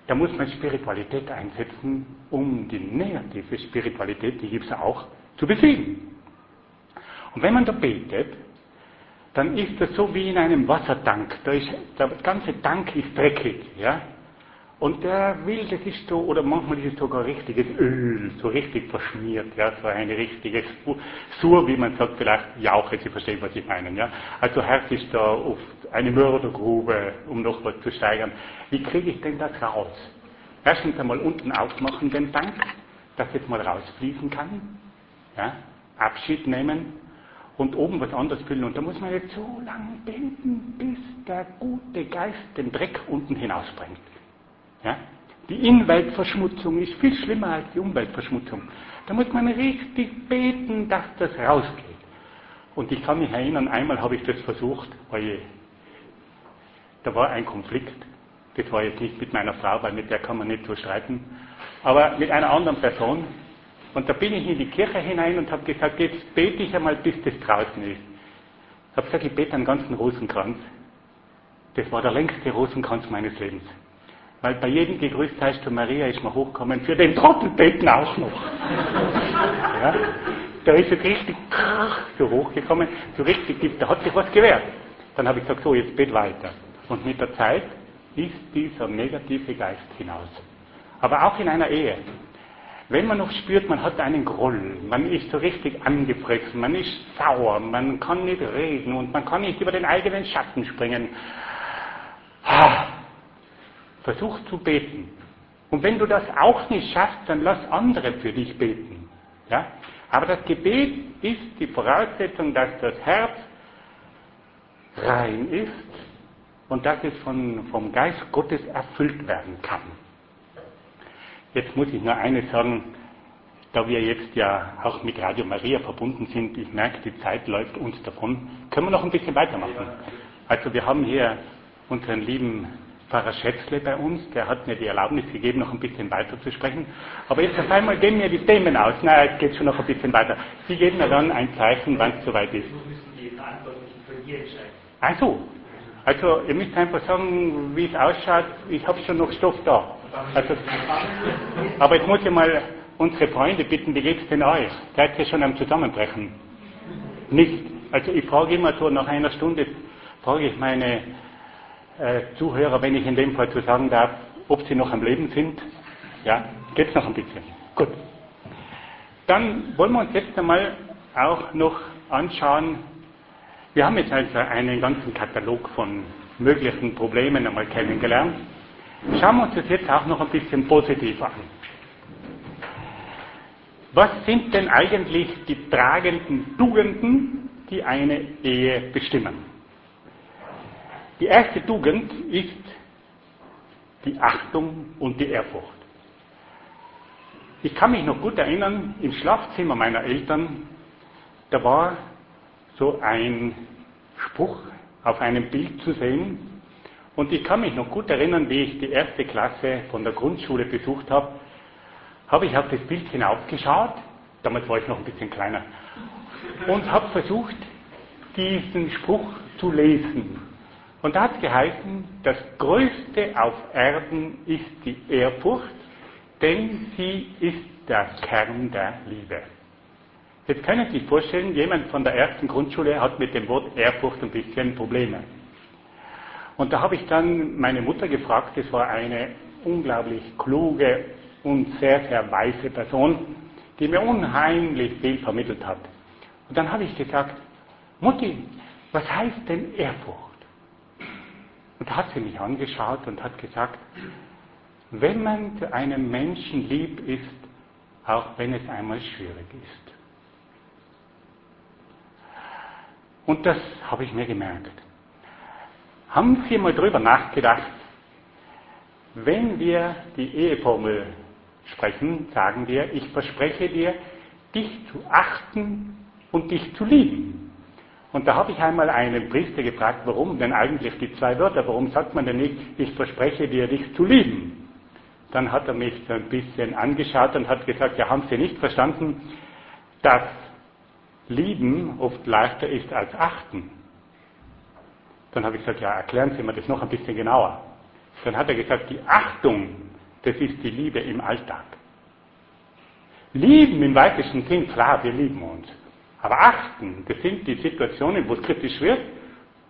Da muss man Spiritualität einsetzen, um die negative Spiritualität, die gibt es auch, zu besiegen. Und wenn man da betet, dann ist das so wie in einem Wassertank. Da ist, der ganze Tank ist dreckig, ja. Und der will, das ist so, oder manchmal ist es sogar richtiges Öl, so richtig verschmiert, ja, so eine richtige Sur, wie man sagt, vielleicht Jauche, Sie verstehen, was ich meine, ja. Also Herz ist da oft eine Mördergrube, um noch was zu steigern. Wie kriege ich denn das raus? Erstens einmal unten aufmachen den Tank, dass es mal rausfließen kann, ja. Abschied nehmen und oben was anderes füllen. Und da muss man jetzt so lange beten, bis der gute Geist den Dreck unten hinausbringt. Ja? Die Innenweltverschmutzung ist viel schlimmer als die Umweltverschmutzung. Da muss man richtig beten, dass das rausgeht. Und ich kann mich erinnern, einmal habe ich das versucht, weil da war ein Konflikt. Das war jetzt nicht mit meiner Frau, weil mit der kann man nicht so streiten, aber mit einer anderen Person. Und da bin ich in die Kirche hinein und habe gesagt, jetzt bete ich einmal, bis das draußen ist. Ich habe gesagt, ich bete einen ganzen Rosenkranz. Das war der längste Rosenkranz meines Lebens. Weil bei jedem Gegrüßt heißt du Maria ist mir hochgekommen, für den Trottelbeten auch noch. ja? Da ist es richtig so hochgekommen, so richtig, da hat sich was gewehrt. Dann habe ich gesagt, so, jetzt bet weiter. Und mit der Zeit ist dieser negative Geist hinaus. Aber auch in einer Ehe. Wenn man noch spürt, man hat einen Groll, man ist so richtig angefressen, man ist sauer, man kann nicht reden und man kann nicht über den eigenen Schatten springen. Versuch zu beten. Und wenn du das auch nicht schaffst, dann lass andere für dich beten. Ja? Aber das Gebet ist die Voraussetzung, dass das Herz rein ist und dass es von, vom Geist Gottes erfüllt werden kann. Jetzt muss ich nur eines sagen, da wir jetzt ja auch mit Radio Maria verbunden sind, ich merke, die Zeit läuft uns davon, können wir noch ein bisschen weitermachen. Also wir haben hier unseren lieben Pfarrer Schätzle bei uns, der hat mir die Erlaubnis gegeben, noch ein bisschen weiter zu sprechen. Aber jetzt auf einmal gehen mir die Themen aus. Na, jetzt geht schon noch ein bisschen weiter. Sie geben mir dann ein Zeichen, wann es soweit ist. Ach so. Also, ihr müsst einfach sagen, wie es ausschaut. Ich habe schon noch Stoff da. Also, aber jetzt muss ich mal unsere Freunde bitten, wie geht es denn euch? Seid ihr schon am Zusammenbrechen? Nicht. Also, ich frage immer so, nach einer Stunde frage ich meine äh, Zuhörer, wenn ich in dem Fall so sagen darf, ob sie noch am Leben sind. Ja, geht's noch ein bisschen. Gut. Dann wollen wir uns jetzt einmal auch noch anschauen, wir haben jetzt also einen ganzen Katalog von möglichen Problemen einmal kennengelernt. Schauen wir uns das jetzt auch noch ein bisschen positiv an. Was sind denn eigentlich die tragenden Tugenden, die eine Ehe bestimmen? Die erste Tugend ist die Achtung und die Ehrfurcht. Ich kann mich noch gut erinnern, im Schlafzimmer meiner Eltern, da war so ein Spruch auf einem Bild zu sehen. Und ich kann mich noch gut erinnern, wie ich die erste Klasse von der Grundschule besucht habe, habe ich auf das Bild hinaufgeschaut, damals war ich noch ein bisschen kleiner, und habe versucht, diesen Spruch zu lesen. Und da hat es geheißen, das Größte auf Erden ist die Ehrfurcht, denn sie ist der Kern der Liebe. Jetzt können Sie sich vorstellen, jemand von der ersten Grundschule hat mit dem Wort Ehrfurcht ein bisschen Probleme. Und da habe ich dann meine Mutter gefragt, das war eine unglaublich kluge und sehr, sehr weise Person, die mir unheimlich viel vermittelt hat. Und dann habe ich gesagt, Mutti, was heißt denn Ehrfurcht? Und da hat sie mich angeschaut und hat gesagt, wenn man zu einem Menschen lieb ist, auch wenn es einmal schwierig ist. Und das habe ich mir gemerkt. Haben Sie mal drüber nachgedacht, wenn wir die Eheformel sprechen, sagen wir, ich verspreche dir, dich zu achten und dich zu lieben. Und da habe ich einmal einen Priester gefragt, warum denn eigentlich die zwei Wörter, warum sagt man denn nicht, ich verspreche dir, dich zu lieben? Dann hat er mich so ein bisschen angeschaut und hat gesagt, ja, haben Sie nicht verstanden, dass Lieben oft leichter ist als Achten? Dann habe ich gesagt, ja, erklären Sie mir das noch ein bisschen genauer. Dann hat er gesagt, die Achtung, das ist die Liebe im Alltag. Lieben im weitesten Sinn, klar, wir lieben uns. Aber achten, das sind die Situationen, wo es kritisch wird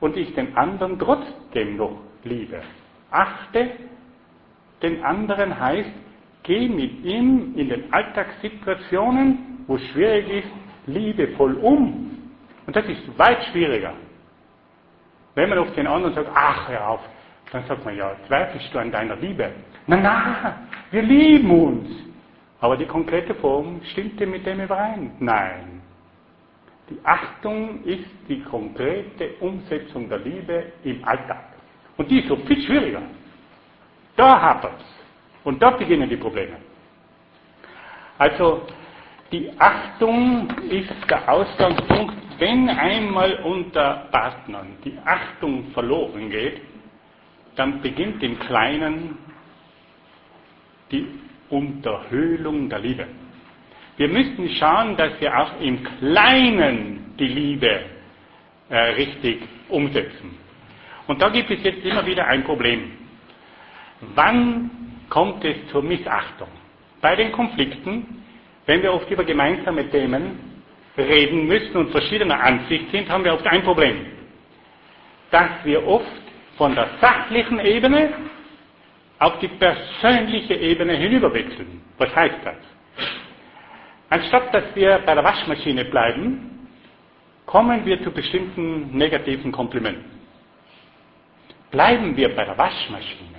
und ich den anderen trotzdem noch liebe. Achte den anderen heißt, geh mit ihm in den Alltagssituationen, wo es schwierig ist, liebevoll um. Und das ist weit schwieriger. Wenn man auf den anderen sagt, ach, hör auf, dann sagt man, ja, zweifelst du an deiner Liebe? Na, na, wir lieben uns. Aber die konkrete Form stimmte mit dem überein? Nein. Die Achtung ist die konkrete Umsetzung der Liebe im Alltag. Und die ist so viel schwieriger. Da hapert es. Und da beginnen die Probleme. Also, die Achtung ist der Ausgangspunkt, wenn einmal unter Partnern die Achtung verloren geht, dann beginnt im Kleinen die Unterhöhlung der Liebe. Wir müssen schauen, dass wir auch im Kleinen die Liebe äh, richtig umsetzen. Und da gibt es jetzt immer wieder ein Problem. Wann kommt es zur Missachtung? Bei den Konflikten, wenn wir oft über gemeinsame Themen reden müssen und verschiedener Ansicht sind, haben wir oft ein Problem. Dass wir oft von der sachlichen Ebene auf die persönliche Ebene hinüberwechseln. Was heißt das? Anstatt dass wir bei der Waschmaschine bleiben, kommen wir zu bestimmten negativen Komplimenten. Bleiben wir bei der Waschmaschine.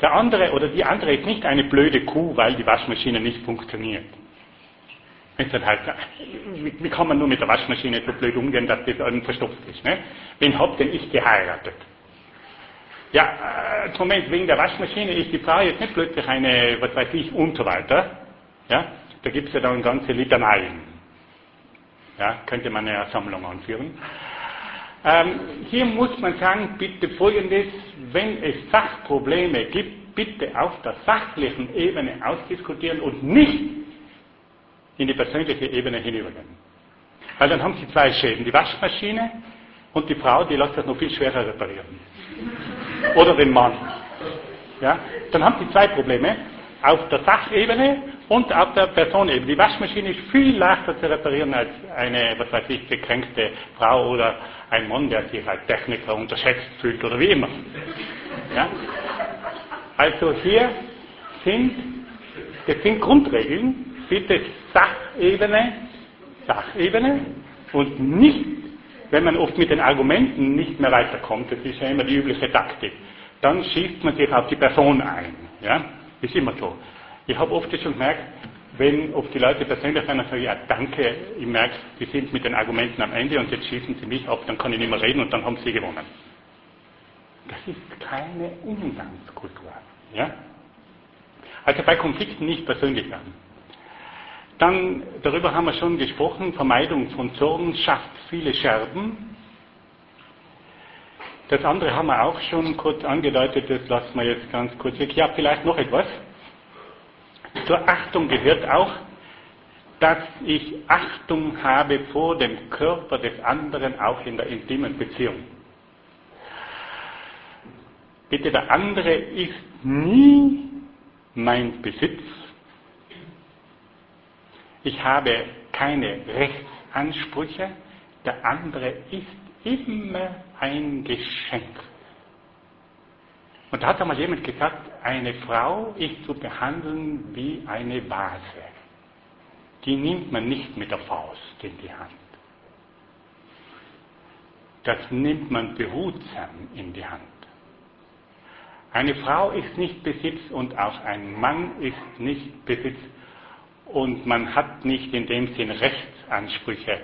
Der andere oder die andere ist nicht eine blöde Kuh, weil die Waschmaschine nicht funktioniert. Ist dann halt, wie kann man nur mit der Waschmaschine so blöd umgehen, dass das einem verstopft ist? Ne? Wen hab denn ich geheiratet? Ja, äh, Moment, wegen der Waschmaschine ist die Frau jetzt nicht plötzlich eine, was weiß ich, und so weiter. Ja, da gibt es ja dann ganze Litaneien. Ja, könnte man eine Sammlung anführen. Ähm, hier muss man sagen, bitte folgendes, wenn es Sachprobleme gibt, bitte auf der sachlichen Ebene ausdiskutieren und nicht in die persönliche Ebene hinübergehen. Weil dann haben Sie zwei Schäden, die Waschmaschine und die Frau, die lässt das noch viel schwerer reparieren. Oder den Mann. Ja? Dann haben Sie zwei Probleme, auf der Sachebene und auf der Personebene. Die Waschmaschine ist viel leichter zu reparieren als eine, was weiß ich, gekränkte Frau oder ein Mann, der sich als Techniker unterschätzt fühlt oder wie immer. Ja? Also hier sind, das sind Grundregeln, bitte Sachebene, Sachebene und nicht, wenn man oft mit den Argumenten nicht mehr weiterkommt, das ist ja immer die übliche Taktik, dann schießt man sich auf die Person ein. Ja? Ist immer so. Ich habe oft schon gemerkt, wenn oft die Leute persönlich dann sagen, ja danke, ich merke, die sind mit den Argumenten am Ende und jetzt schießen sie mich ab, dann kann ich nicht mehr reden und dann haben sie gewonnen. Das ist keine Umgangskultur. Ja? Also bei Konflikten nicht persönlich werden. Dann, darüber haben wir schon gesprochen, Vermeidung von Zorn schafft viele Scherben. Das andere haben wir auch schon kurz angedeutet, das lassen wir jetzt ganz kurz weg. Ja, vielleicht noch etwas. Zur Achtung gehört auch, dass ich Achtung habe vor dem Körper des anderen, auch in der intimen Beziehung. Bitte, der andere ist nie mein Besitz. Ich habe keine Rechtsansprüche. Der andere ist immer ein Geschenk. Und da hat einmal jemand gesagt, eine Frau ist zu behandeln wie eine Vase. Die nimmt man nicht mit der Faust in die Hand. Das nimmt man behutsam in die Hand. Eine Frau ist nicht Besitz und auch ein Mann ist nicht Besitz und man hat nicht in dem Sinn Rechtsansprüche.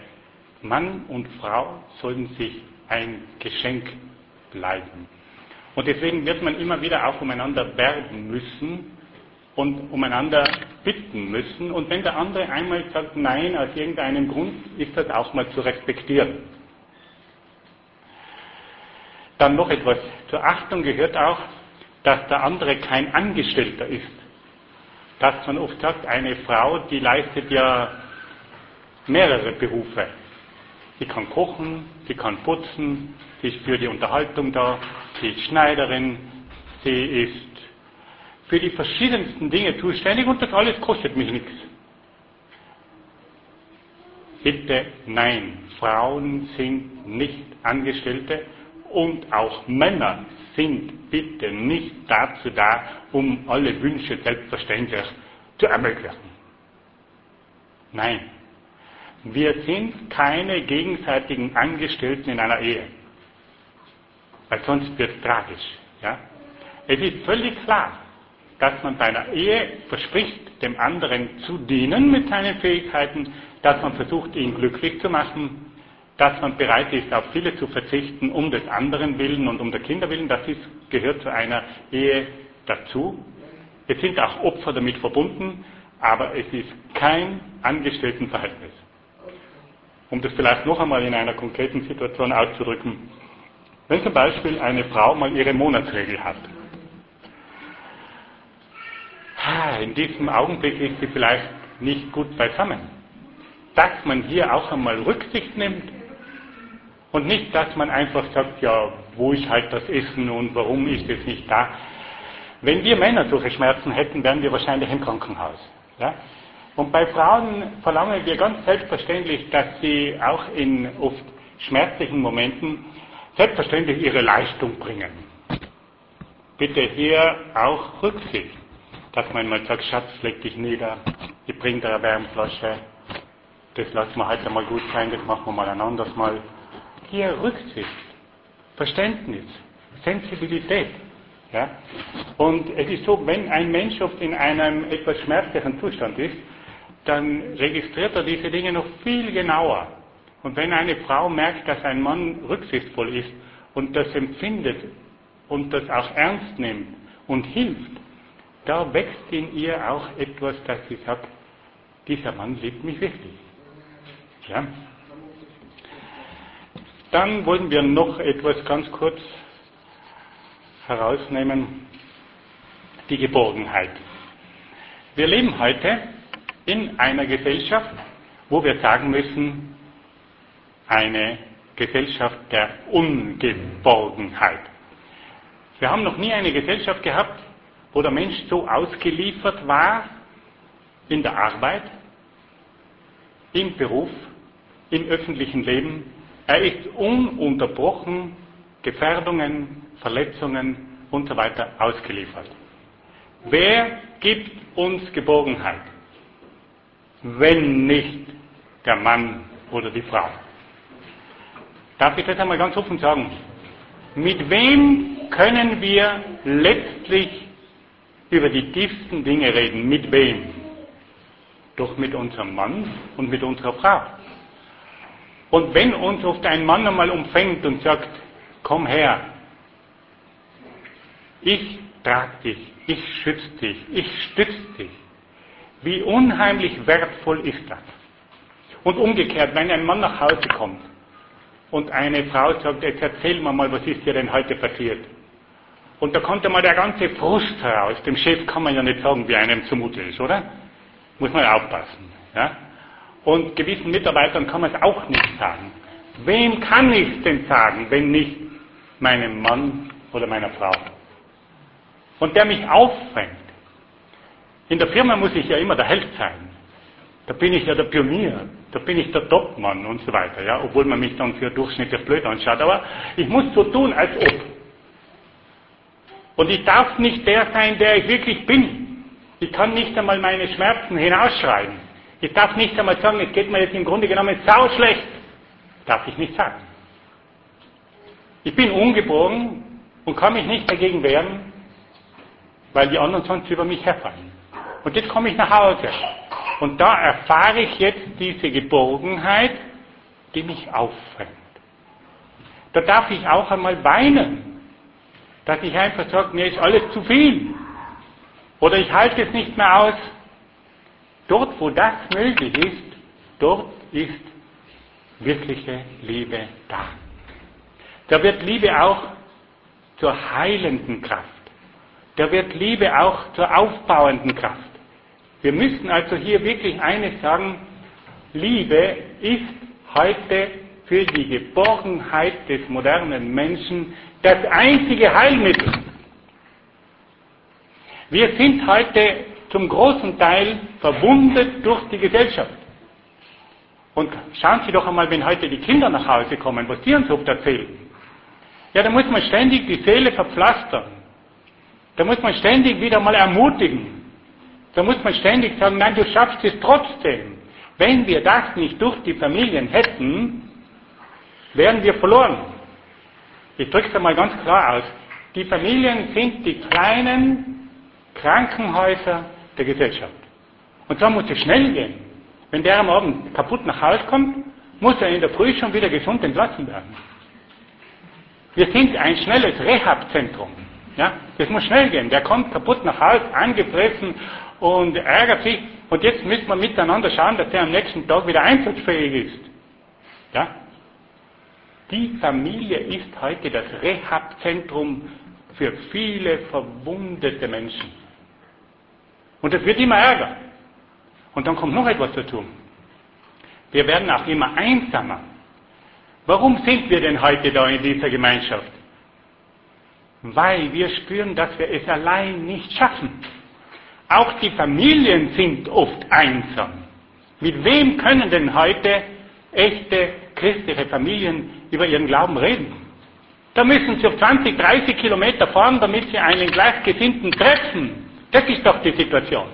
Mann und Frau sollen sich ein Geschenk bleiben. Und deswegen wird man immer wieder auch umeinander werben müssen und umeinander bitten müssen. Und wenn der andere einmal sagt Nein aus irgendeinem Grund, ist das auch mal zu respektieren. Dann noch etwas. Zur Achtung gehört auch, dass der andere kein Angestellter ist. Dass man oft sagt, eine Frau, die leistet ja mehrere Berufe. Sie kann kochen, sie kann putzen, sie ist für die Unterhaltung da, sie ist Schneiderin, sie ist für die verschiedensten Dinge zuständig und das alles kostet mich nichts. Bitte nein, Frauen sind nicht Angestellte und auch Männer sind bitte nicht dazu da, um alle Wünsche selbstverständlich zu ermöglichen. Nein, wir sind keine gegenseitigen Angestellten in einer Ehe. Weil sonst wird es tragisch. Ja? Es ist völlig klar, dass man bei einer Ehe verspricht, dem anderen zu dienen mit seinen Fähigkeiten, dass man versucht, ihn glücklich zu machen, dass man bereit ist, auf viele zu verzichten, um des anderen willen und um der Kinder willen. Das ist, gehört zu einer Ehe dazu. Es sind auch Opfer damit verbunden, aber es ist kein Angestelltenverhältnis um das vielleicht noch einmal in einer konkreten Situation auszudrücken. Wenn zum Beispiel eine Frau mal ihre Monatsregel hat, in diesem Augenblick ist sie vielleicht nicht gut beisammen. Dass man hier auch einmal Rücksicht nimmt und nicht, dass man einfach sagt, ja, wo ist halt das Essen und warum ist es nicht da. Wenn wir Männer solche Schmerzen hätten, wären wir wahrscheinlich im Krankenhaus. Ja? Und bei Frauen verlangen wir ganz selbstverständlich, dass sie auch in oft schmerzlichen Momenten selbstverständlich ihre Leistung bringen. Bitte hier auch Rücksicht, dass man mal sagt, Schatz, leg dich nieder, ich bring dir eine Wärmflasche, das lassen wir heute mal gut sein, das machen wir mal ein anderes Mal. Hier Rücksicht, Verständnis, Sensibilität. Ja? Und es ist so, wenn ein Mensch oft in einem etwas schmerzlichen Zustand ist, dann registriert er diese Dinge noch viel genauer. Und wenn eine Frau merkt, dass ein Mann rücksichtsvoll ist und das empfindet und das auch ernst nimmt und hilft, da wächst in ihr auch etwas, dass sie sagt, dieser Mann liebt mich wirklich. Ja? Dann wollen wir noch etwas ganz kurz herausnehmen, die Geborgenheit. Wir leben heute in einer Gesellschaft, wo wir sagen müssen, eine Gesellschaft der Ungeborgenheit. Wir haben noch nie eine Gesellschaft gehabt, wo der Mensch so ausgeliefert war in der Arbeit, im Beruf, im öffentlichen Leben. Er ist ununterbrochen Gefährdungen, Verletzungen und so weiter ausgeliefert. Wer gibt uns Geborgenheit? Wenn nicht der Mann oder die Frau. Darf ich das einmal ganz offen sagen? Mit wem können wir letztlich über die tiefsten Dinge reden? Mit wem? Doch mit unserem Mann und mit unserer Frau. Und wenn uns oft ein Mann einmal umfängt und sagt, komm her, ich trage dich, ich schütze dich, ich stütze dich. Wie unheimlich wertvoll ist das? Und umgekehrt, wenn ein Mann nach Hause kommt und eine Frau sagt, jetzt erzähl mir mal, was ist dir denn heute passiert? Und da kommt einmal der ganze Frust heraus. Dem Chef kann man ja nicht sagen, wie einem zumute ist, oder? Muss man aufpassen. Ja? Und gewissen Mitarbeitern kann man es auch nicht sagen. Wem kann ich es denn sagen, wenn nicht meinem Mann oder meiner Frau? und der mich auffängt. In der Firma muss ich ja immer der Held sein. Da bin ich ja der Pionier, da bin ich der Topmann und so weiter, ja, obwohl man mich dann für durchschnittlich blöd anschaut. Aber ich muss so tun, als ob. Und ich darf nicht der sein, der ich wirklich bin. Ich kann nicht einmal meine Schmerzen hinausschreien. Ich darf nicht einmal sagen, es geht mir jetzt im Grunde genommen sau schlecht. Darf ich nicht sagen. Ich bin ungeboren und kann mich nicht dagegen wehren, weil die anderen sonst über mich herfallen. Und jetzt komme ich nach Hause. Und da erfahre ich jetzt diese Geborgenheit, die mich auffängt. Da darf ich auch einmal weinen, dass ich einfach sage, mir ist alles zu viel. Oder ich halte es nicht mehr aus. Dort, wo das möglich ist, dort ist wirkliche Liebe da. Da wird Liebe auch zur heilenden Kraft da wird Liebe auch zur aufbauenden Kraft. Wir müssen also hier wirklich eines sagen, Liebe ist heute für die Geborgenheit des modernen Menschen das einzige Heilmittel. Wir sind heute zum großen Teil verwundet durch die Gesellschaft. Und schauen Sie doch einmal, wenn heute die Kinder nach Hause kommen, was die uns oft erzählen. Ja, da muss man ständig die Seele verpflastern. Da muss man ständig wieder mal ermutigen. Da muss man ständig sagen, nein, du schaffst es trotzdem. Wenn wir das nicht durch die Familien hätten, wären wir verloren. Ich drücke es einmal ganz klar aus. Die Familien sind die kleinen Krankenhäuser der Gesellschaft. Und zwar muss es schnell gehen. Wenn der am Abend kaputt nach Hause kommt, muss er in der Früh schon wieder gesund entlassen werden. Wir sind ein schnelles Rehab-Zentrum. Ja, das muss schnell gehen. Der kommt kaputt nach Hause, angefressen und ärgert sich. Und jetzt müssen wir miteinander schauen, dass der am nächsten Tag wieder einsatzfähig ist. Ja? Die Familie ist heute das Rehab-Zentrum für viele verwundete Menschen. Und das wird immer ärger. Und dann kommt noch etwas dazu. Wir werden auch immer einsamer. Warum sind wir denn heute da in dieser Gemeinschaft? Weil wir spüren, dass wir es allein nicht schaffen. Auch die Familien sind oft einsam. Mit wem können denn heute echte christliche Familien über ihren Glauben reden? Da müssen sie auf 20, 30 Kilometer fahren, damit sie einen Gleichgesinnten treffen. Das ist doch die Situation.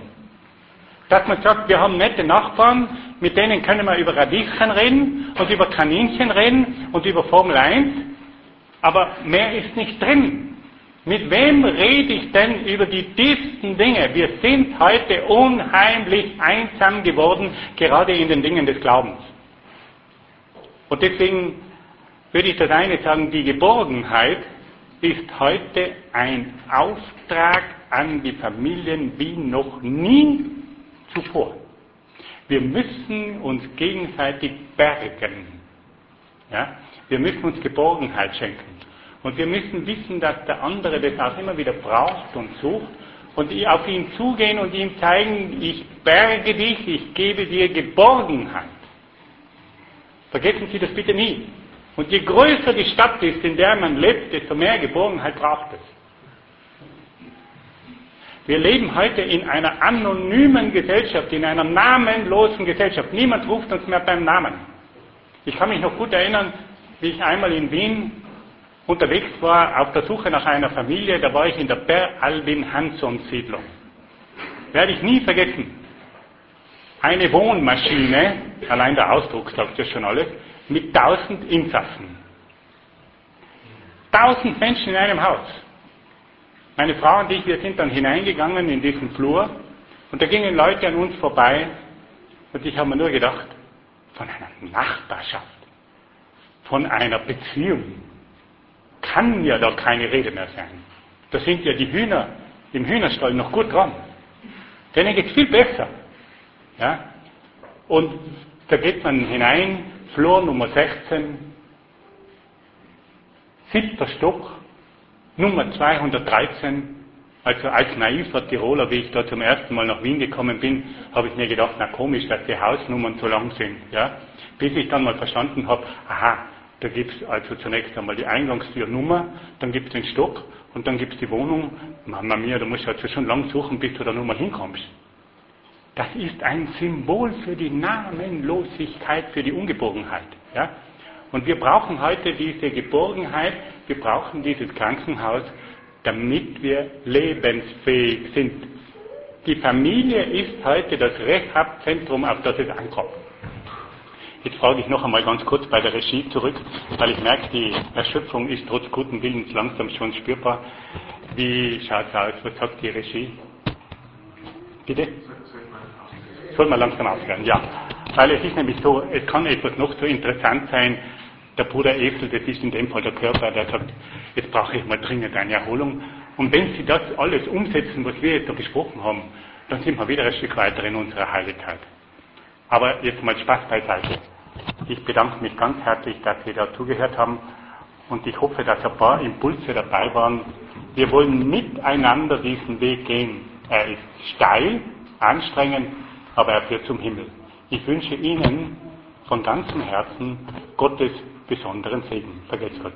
Dass man sagt, wir haben nette Nachbarn, mit denen können wir über Radieschen reden und über Kaninchen reden und über Formel 1, aber mehr ist nicht drin. Mit wem rede ich denn über die tiefsten Dinge? Wir sind heute unheimlich einsam geworden, gerade in den Dingen des Glaubens. Und deswegen würde ich das eine sagen, die Geborgenheit ist heute ein Auftrag an die Familien wie noch nie zuvor. Wir müssen uns gegenseitig bergen. Ja? Wir müssen uns Geborgenheit schenken. Und wir müssen wissen, dass der andere das auch immer wieder braucht und sucht und auf ihn zugehen und ihm zeigen, ich berge dich, ich gebe dir Geborgenheit. Vergessen Sie das bitte nie. Und je größer die Stadt ist, in der man lebt, desto mehr Geborgenheit braucht es. Wir leben heute in einer anonymen Gesellschaft, in einer namenlosen Gesellschaft. Niemand ruft uns mehr beim Namen. Ich kann mich noch gut erinnern, wie ich einmal in Wien unterwegs war auf der Suche nach einer Familie, da war ich in der Per Albin Hansson Siedlung. Werde ich nie vergessen. Eine Wohnmaschine, allein der Ausdruck sagt ja schon alles, mit tausend Insassen. Tausend Menschen in einem Haus. Meine Frau und ich, wir sind dann hineingegangen in diesen Flur und da gingen Leute an uns vorbei und ich habe mir nur gedacht, von einer Nachbarschaft, von einer Beziehung, kann ja da keine Rede mehr sein. Da sind ja die Hühner im Hühnerstall noch gut dran. Denen geht es viel besser. Ja? Und da geht man hinein, Flur Nummer 16, siebter Stock, Nummer 213. Also als naiver Tiroler, wie ich da zum ersten Mal nach Wien gekommen bin, habe ich mir gedacht, na komisch, dass die Hausnummern so lang sind. Ja? Bis ich dann mal verstanden habe, aha, da gibt es also zunächst einmal die Eingangstürnummer, dann gibt es den Stock und dann gibt es die Wohnung. Mama mia, da musst du also schon lang suchen, bis du da nur mal hinkommst. Das ist ein Symbol für die Namenlosigkeit, für die Ungeborgenheit. Ja? Und wir brauchen heute diese Geborgenheit, wir brauchen dieses Krankenhaus, damit wir lebensfähig sind. Die Familie ist heute das Rehabzentrum, auf das es ankommt. Jetzt frage ich noch einmal ganz kurz bei der Regie zurück, weil ich merke, die Erschöpfung ist trotz guten Willens langsam schon spürbar. Wie schaut es aus? Was sagt die Regie? Bitte? Soll man langsam aufhören? Ja. Weil es ist nämlich so, es kann etwas noch so interessant sein. Der Bruder Esel, das ist in dem Fall der Körper, der sagt, jetzt brauche ich mal dringend eine Erholung. Und wenn Sie das alles umsetzen, was wir jetzt da gesprochen haben, dann sind wir wieder ein Stück weiter in unserer Heiligkeit. Aber jetzt mal Spaß beiseite. Ich bedanke mich ganz herzlich, dass Sie da zugehört haben und ich hoffe, dass ein paar Impulse dabei waren. Wir wollen miteinander diesen Weg gehen. Er ist steil, anstrengend, aber er führt zum Himmel. Ich wünsche Ihnen von ganzem Herzen Gottes besonderen Segen. Vergesst Gott.